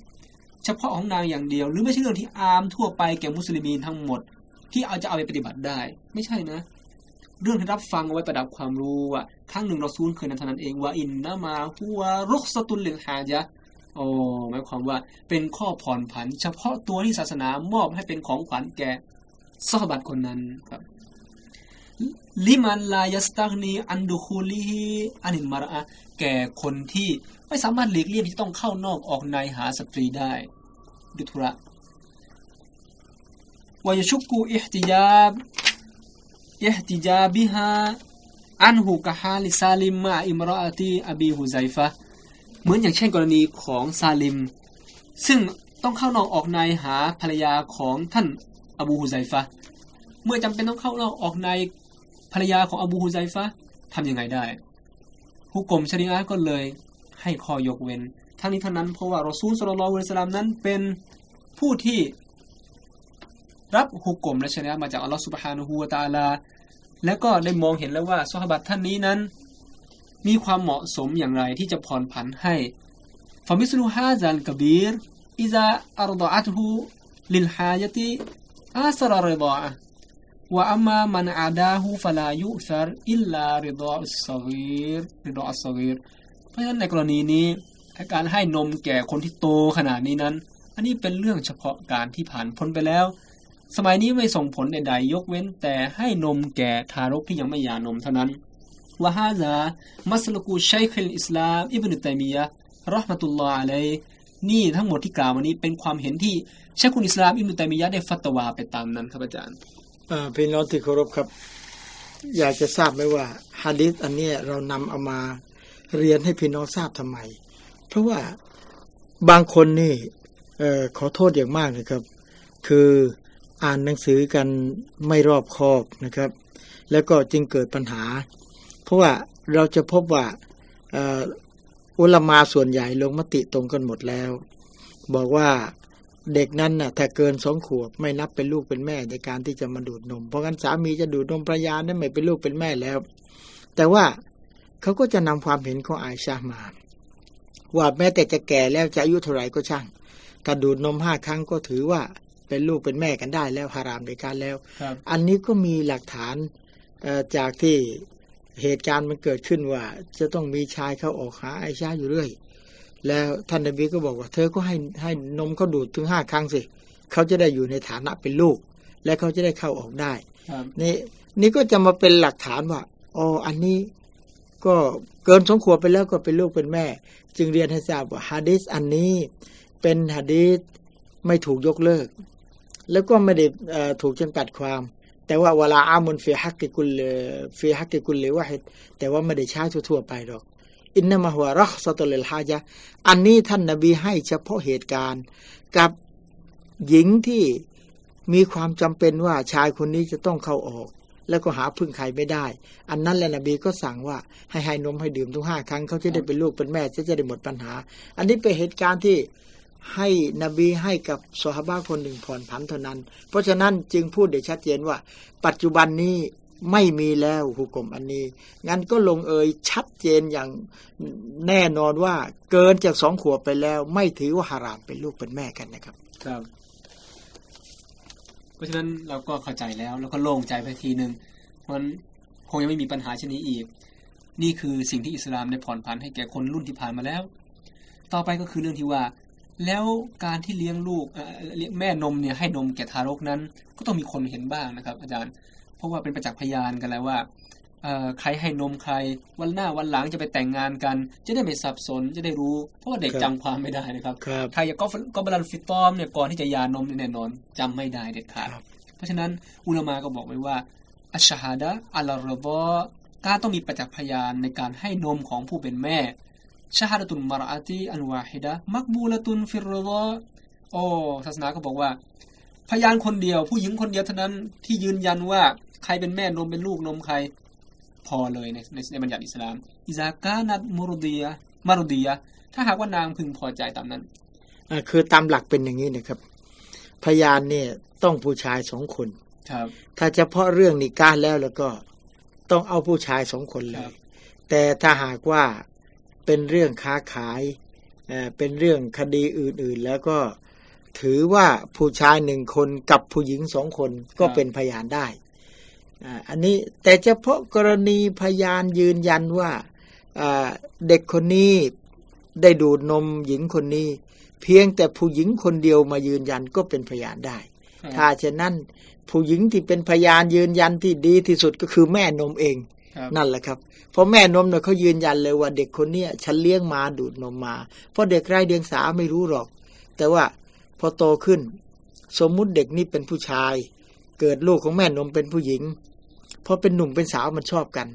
เฉพาะของนางอย่างเดียว หรือไม่ใช่เรื่องที่อามทั่วไปแก่มุสลิมีนทั้งหมด ที่เอาจะเอาไปปฏิบัติได้ ไม่ใช่นะ เรื่องที่รับฟังเอาไว้ประดับความรู้ว่าครั้งหนึ่งเราซูลเคยนั้นเท่านั้นเองว่าอินนะมาฮัวรุกสตุลเลิลฮาจะโอ้หมายความว่าเป็นข้อผ่อนผัน เฉพาะตัวที่ศาสนามอบให้เป็นของขวัญแก่ซอบัตคนนั้นครับลิมันลายัสตักนีอันดุคูลีอันินมาระแก่คนที่ไม่สามารถหลีกเลี่ยงที่ต้องเข้านอกออกในหาสตรีได้ด้วยธุระวายชุกูอิฮติยาบ อิฮติจาบิฮาอันหูกะฮาลิซาลิมมาอิมรอตีอบีฮุไซฟะเหมือนอย่างเช่นกรณีของซาลิม ซึ่งต้องเข้านอกออกในหาภรรยาของท่านอบูฮุไซฟะเมื่อจำเป็นต้องเข้านอกออกในภรรยาของอบูฮุไซฟะทำยังไงได้ฮุกกลมชริอะห์ก็เลยให้ข้อยกเว้น ทั้งนี้เท่านั้นเพราะว่ารอซูลสลลัลลอฮุอะลัยฮิวะซัลลัมนั้นเป็นผู้ที่ รับฮุก่มและชะรีอะฮ์มาจากอัลลอฮฺสุบฮานะฮูวะตาลา แล้วก็ได้มองเห็นแล้วว่าซอฮาบะท่านนี้นั้น มีความเหมาะสมอย่างไรที่จะผ่อนผันให้فمثل هذا الكبير إذا أرضعته للحاجة أثر رضاعه وأما من عداه فلا يؤثر إلا رضاع الصغير رضاع الصغيرเพราะฉะนั้นในกรณีนี้การให้นมแก่คนที่โตขนาดนี้นั้น อันนี้เป็นเรื่องเฉพาะการที่ผ่านพ้นไปแล้ว สมัยนี้ไม่ส่งผลใดๆ ยกเว้นแต่ให้นมแก่ทารกที่ยังไม่หย่านมเท่านั้นวะฮาซามัสลกูชัยคลอิสลาม อิบนุตัยมียะรอห์มะตุลลอฮ์อะลัยนี่ทั้งหมดที่กล่าวมานี้เป็นความเห็นที่เชคคุนอิสลามอิบนุตัยมียะได้ฟัตวาไปตามนั้นครับอาจารย์อ่าพี่น้องที่เคารพครับ อยากจะทราบไหมว่าฮะดีษอันนี้เรานำเอามาเรียนให้พี่น้องทราบทำไม เพราะว่าบางคนนี่เอ่อขอโทษอย่างมากนะครับ คือ อ่านหนังสือกันไม่รอบคอบนะครับ แล้วก็จึงเกิดปัญหา เพราะว่าเราจะพบว่าอุลมาส่วนใหญ่ลงมติตรงกันหมดแล้ว บอกว่าเด็กนั้นน่ะถ้าเกินสองขวบไม่นับเป็นลูกเป็นแม่ในการที่จะมาดูดนม เพราะงั้นสามีจะดูดนมภรรยานั้นไม่เป็นลูกเป็นแม่แล้ว แต่ว่าเขาก็จะนำความเห็นของอาชามา ว่าแม้แต่จะแก่แล้วจะอายุเท่าไหร่ก็ช่าง ถ้าดูดนมห้าครั้งก็ถือว่า เป็นลูกเป็นแม่กันได้แล้วฮารามในการแล้วครับอันนี้ก็มีหลักฐานเอ่อจากที่เหตุการณ์มันเกิดขึ้นว่า จะต้องมีชายเข้าออกหาไอชาอยู่เรื่อย แล้วท่านนบีก็บอกว่า เธอก็ให้ให้นมเขาดูดถึงห้าครั้งสิเขาจะได้อยู่ในฐานะเป็นลูก และเขาจะได้เข้าออกได้ครับนี่นี่ก็จะมาเป็นหลักฐานว่าอ๋ออันนี้ก็เกินสองขวบไปแล้วก็เป็นลูกเป็นแม่ จึงเรียนให้ทราบว่าฮะดิษอันนี้เป็นฮะดิษไม่ถูกยกเลิก แล้วก็ไม่ได้ถูกจำกัดความ แต่ว่าเวลาอามุนฟีฮักกิกุลฟีฮักกิกุลเลวะฮิดแต่ว่าไม่ได้ใช้ทั่วไปหรอก อินนามาหัวรักสตุลลฮาจะอันนี้ท่านนบีให้เฉพาะเหตุการณ์ กับหญิงที่มีความจำเป็นว่าชายคนนี้จะต้องเข้าออก แล้วก็หาพึ่งใครไม่ได้ อันนั้นแหละนบีก็สั่งว่าให้ให้นมให้ดื่มทุกห้าครั้งเขาจะได้เป็นลูกเป็นแม่จะจะได้หมดปัญหา อันนี้เป็นเหตุการณ์ที่ ให้นบีให้กับสหบ้าคนหนึ่งผ่อนผันเท่านั้น เพราะฉะนั้นจึงพูดได้ชัดเจนว่า ปัจจุบันนี้ไม่มีแล้วหุกกลมอันนี้ งั้นก็ลงเอยชัดเจนอย่างแน่นอนว่าเกินจากสองขวบไปแล้ว ไม่ถือว่าฮารามเป็นลูกเป็นแม่กันนะครับ ครับ เพราะฉะนั้นเราก็เข้าใจแล้ว แล้วก็โล่งใจไปทีหนึ่งเพราะฉะนั้นคงยังไม่มีปัญหาเช่นนี้อีก นี่คือสิ่งที่อิสลามได้ผ่อนผันให้แก่คนรุ่นที่ผ่านมาแล้ว ต่อไปก็คือเรื่องที่ว่า แล้วการที่เลี้ยงลูกเอ่อเลี้ยงแม่นมเนี่ยให้นมแก่ทารกนั้น ก็ต้องมีคนเห็นบ้างนะครับ อาจารย์ เพราะว่าเป็นประจักษ์พยานกันแล้วว่าเอ่อใครให้นมใคร วันหน้าวันหลังจะไปแต่งงานกัน จะได้ไม่สับสนจะได้รู้ เพราะว่าเด็กครับจำความไม่ได้นะครับครับใครอยากก็ก็บาลันฟิตอมเนี่ยก่อนที่จะยานมเนี่ยแน่นอนจำไม่ได้เด็ดขาดครับเพราะฉะนั้นอุลามาก็บอกไว้ว่าอัชชาฮาดะอัลรบอการต้องมีประจักษ์พยานในการให้นมของผู้เป็นแม่ ชาฮาดะตุนมารอาตีอันวาฮิดะมักบูละตุนฟิรรบอโอ้ศาสนาก็บอกว่า พยานคนเดียว ผู้หญิงคนเดียวเท่านั้นที่ยืนยันว่าใครเป็นแม่นมเป็นลูกนมใคร พอเลยในในในบัญญัติอิสลามอิซากานัดมุรดียะมารดียะถ้าหากว่านางพึงพอใจตามนั้นอ่าคือตามหลักเป็นอย่างนี้นะครับ พยานเนี่ยต้องผู้ชายสองคนครับ ถ้าเฉพาะเรื่องนิก้าแล้วแล้วก็ต้องเอาผู้ชายสองคนเลครัยบแต่ถ้าหากว่า เป็นเรื่องค้าขายเอ่อเป็นเรื่องคดีอื่น ๆ แล้วก็ถือว่าผู้ชายหนึ่งคนกับผู้หญิงสองคนก็เป็นพยานได้อ่าอันนี้แต่เฉพาะกรณีพยานยืนยันว่าอ่าเด็กคนนี้ได้ดูดนมหญิงคนนี้ เพียงแต่ผู้หญิงคนเดียวมายืนยันก็เป็นพยานได้ครับถ้าเช่นนั้นผู้หญิงที่เป็นพยานยืนยันที่ดีที่สุดก็คือแม่นมเองครับ นั่นแหละครับเพราะแม่นมเนี่ยเขายืนยันเลยว่าเด็กคนเนี้ยฉันเลี้ยงมาดูดนมมา เพราะเด็กไร้เดียงสาไม่รู้หรอก แต่ว่าพอโตขึ้น สมมุติเด็กนี่เป็นผู้ชาย เกิดลูกของแม่นมเป็นผู้หญิงพอเป็นหนุ่มเป็นสาวมันชอบกัน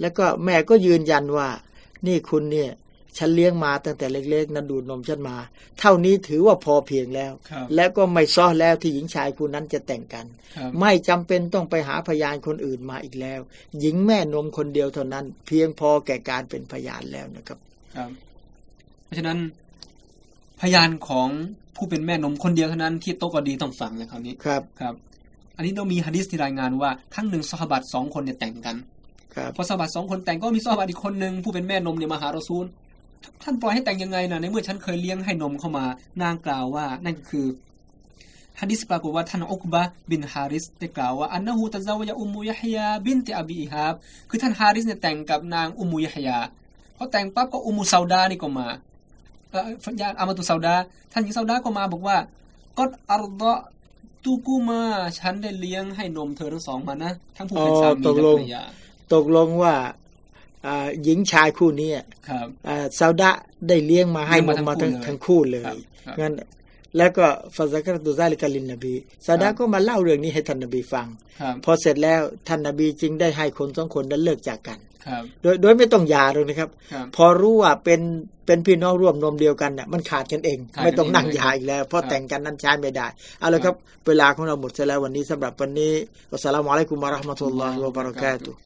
แล้วก็แม่ก็ยืนยันว่า นี่คุณเนี่ย ฉันเลี้ยงมาตั้งแต่เล็กๆนะดูดนมฉันมา เท่านี้ถือว่าพอเพียงแล้วครับและก็ไม่ซ้อแล้วที่หญิงชายคู่นั้นจะแต่งกันครับไม่จำเป็นต้องไปหาพยานคนอื่นมาอีกแล้ว หญิงแม่นมคนเดียวเท่านั้น เพียงพอแก่การเป็นพยานแล้วนะครับครับ เพราะฉะนั้นพยานของผู้เป็นแม่นมคนเดียวเท่านั้นที่โตะกอดีต้องฟังในคราวนี้ครับครับ อันนี้ต้องมีฮะดิษที่รายงานว่าทั้งหนึ่งซอฮาบัตสองคนเนี่ยแต่งกันครับพอซอฮาบัตสองคนแต่งก็มีซอฮาบัตอีกคนหนึ่งผู้เป็นแม่นมเนี่ยมาหารอซูล ท่านปล่อยให้แต่งยังไงนะในเมื่อฉันเคยเลี้ยงให้นมเข้ามา นางกล่าวว่า นั่นก็คือฮะดิษปรากฏว่าท่านอุกบะบินฮาริสได้กล่าวว่าอันนะฮูตะซาวะยะอุมมุยะฮยาบินติอบีอิฮาบคือท่านฮาริสเนี่ยแต่งกับนางอุมมุยะฮยาพอแต่งปั๊บก็อุมมุซาวดานี่ก็มาเอ่อฟัญญาอามาตุซาวดา ท่านหญิงซาวดาก็มาบอกว่าก็อัรดะตูกูมาฉันได้เลี้ยงให้นมเธอทั้งสองมานะทั้งผู้เป็นสามีอ๋อตกและลงภรรยาตกลงว่า หญิงชายคู่นี้ครับอ่าซาวดะได้เลี้ยงมาให้เลี้นยงมมามาทั้ทั้งงคู่เลยทั้งคู่เลยครับครับงั้นแล้วก็ฟาซักรตุซาลิกาลินนบีซาวดะก็มาเล่าเรื่องนี้ให้ท่านนบีฟังครับพอเสร็จแล้วท่านนบีจึงได้ให้คนสองคนนั้นเลิกจากกันครับโดยโดยไม่ต้องหย่าเลยนะครับครับ พอรู้ว่าเป็นเป็นพี่น้องร่วมนมเดียวกันเนี่ยมันขาดกันเองขาดกันไม่ต้องนั่งเองเลยหย่าอีกแล้วเพราะครับแต่งกันนั้นใช้ไม่ได้เอาละครับ เวลาของเราหมดเสียแล้ววันนี้สำหรับวันนี้อัสสลามุอะลัยกุมวะเราะห์มะตุลลอฮิวะบะเราะกาตุฮ์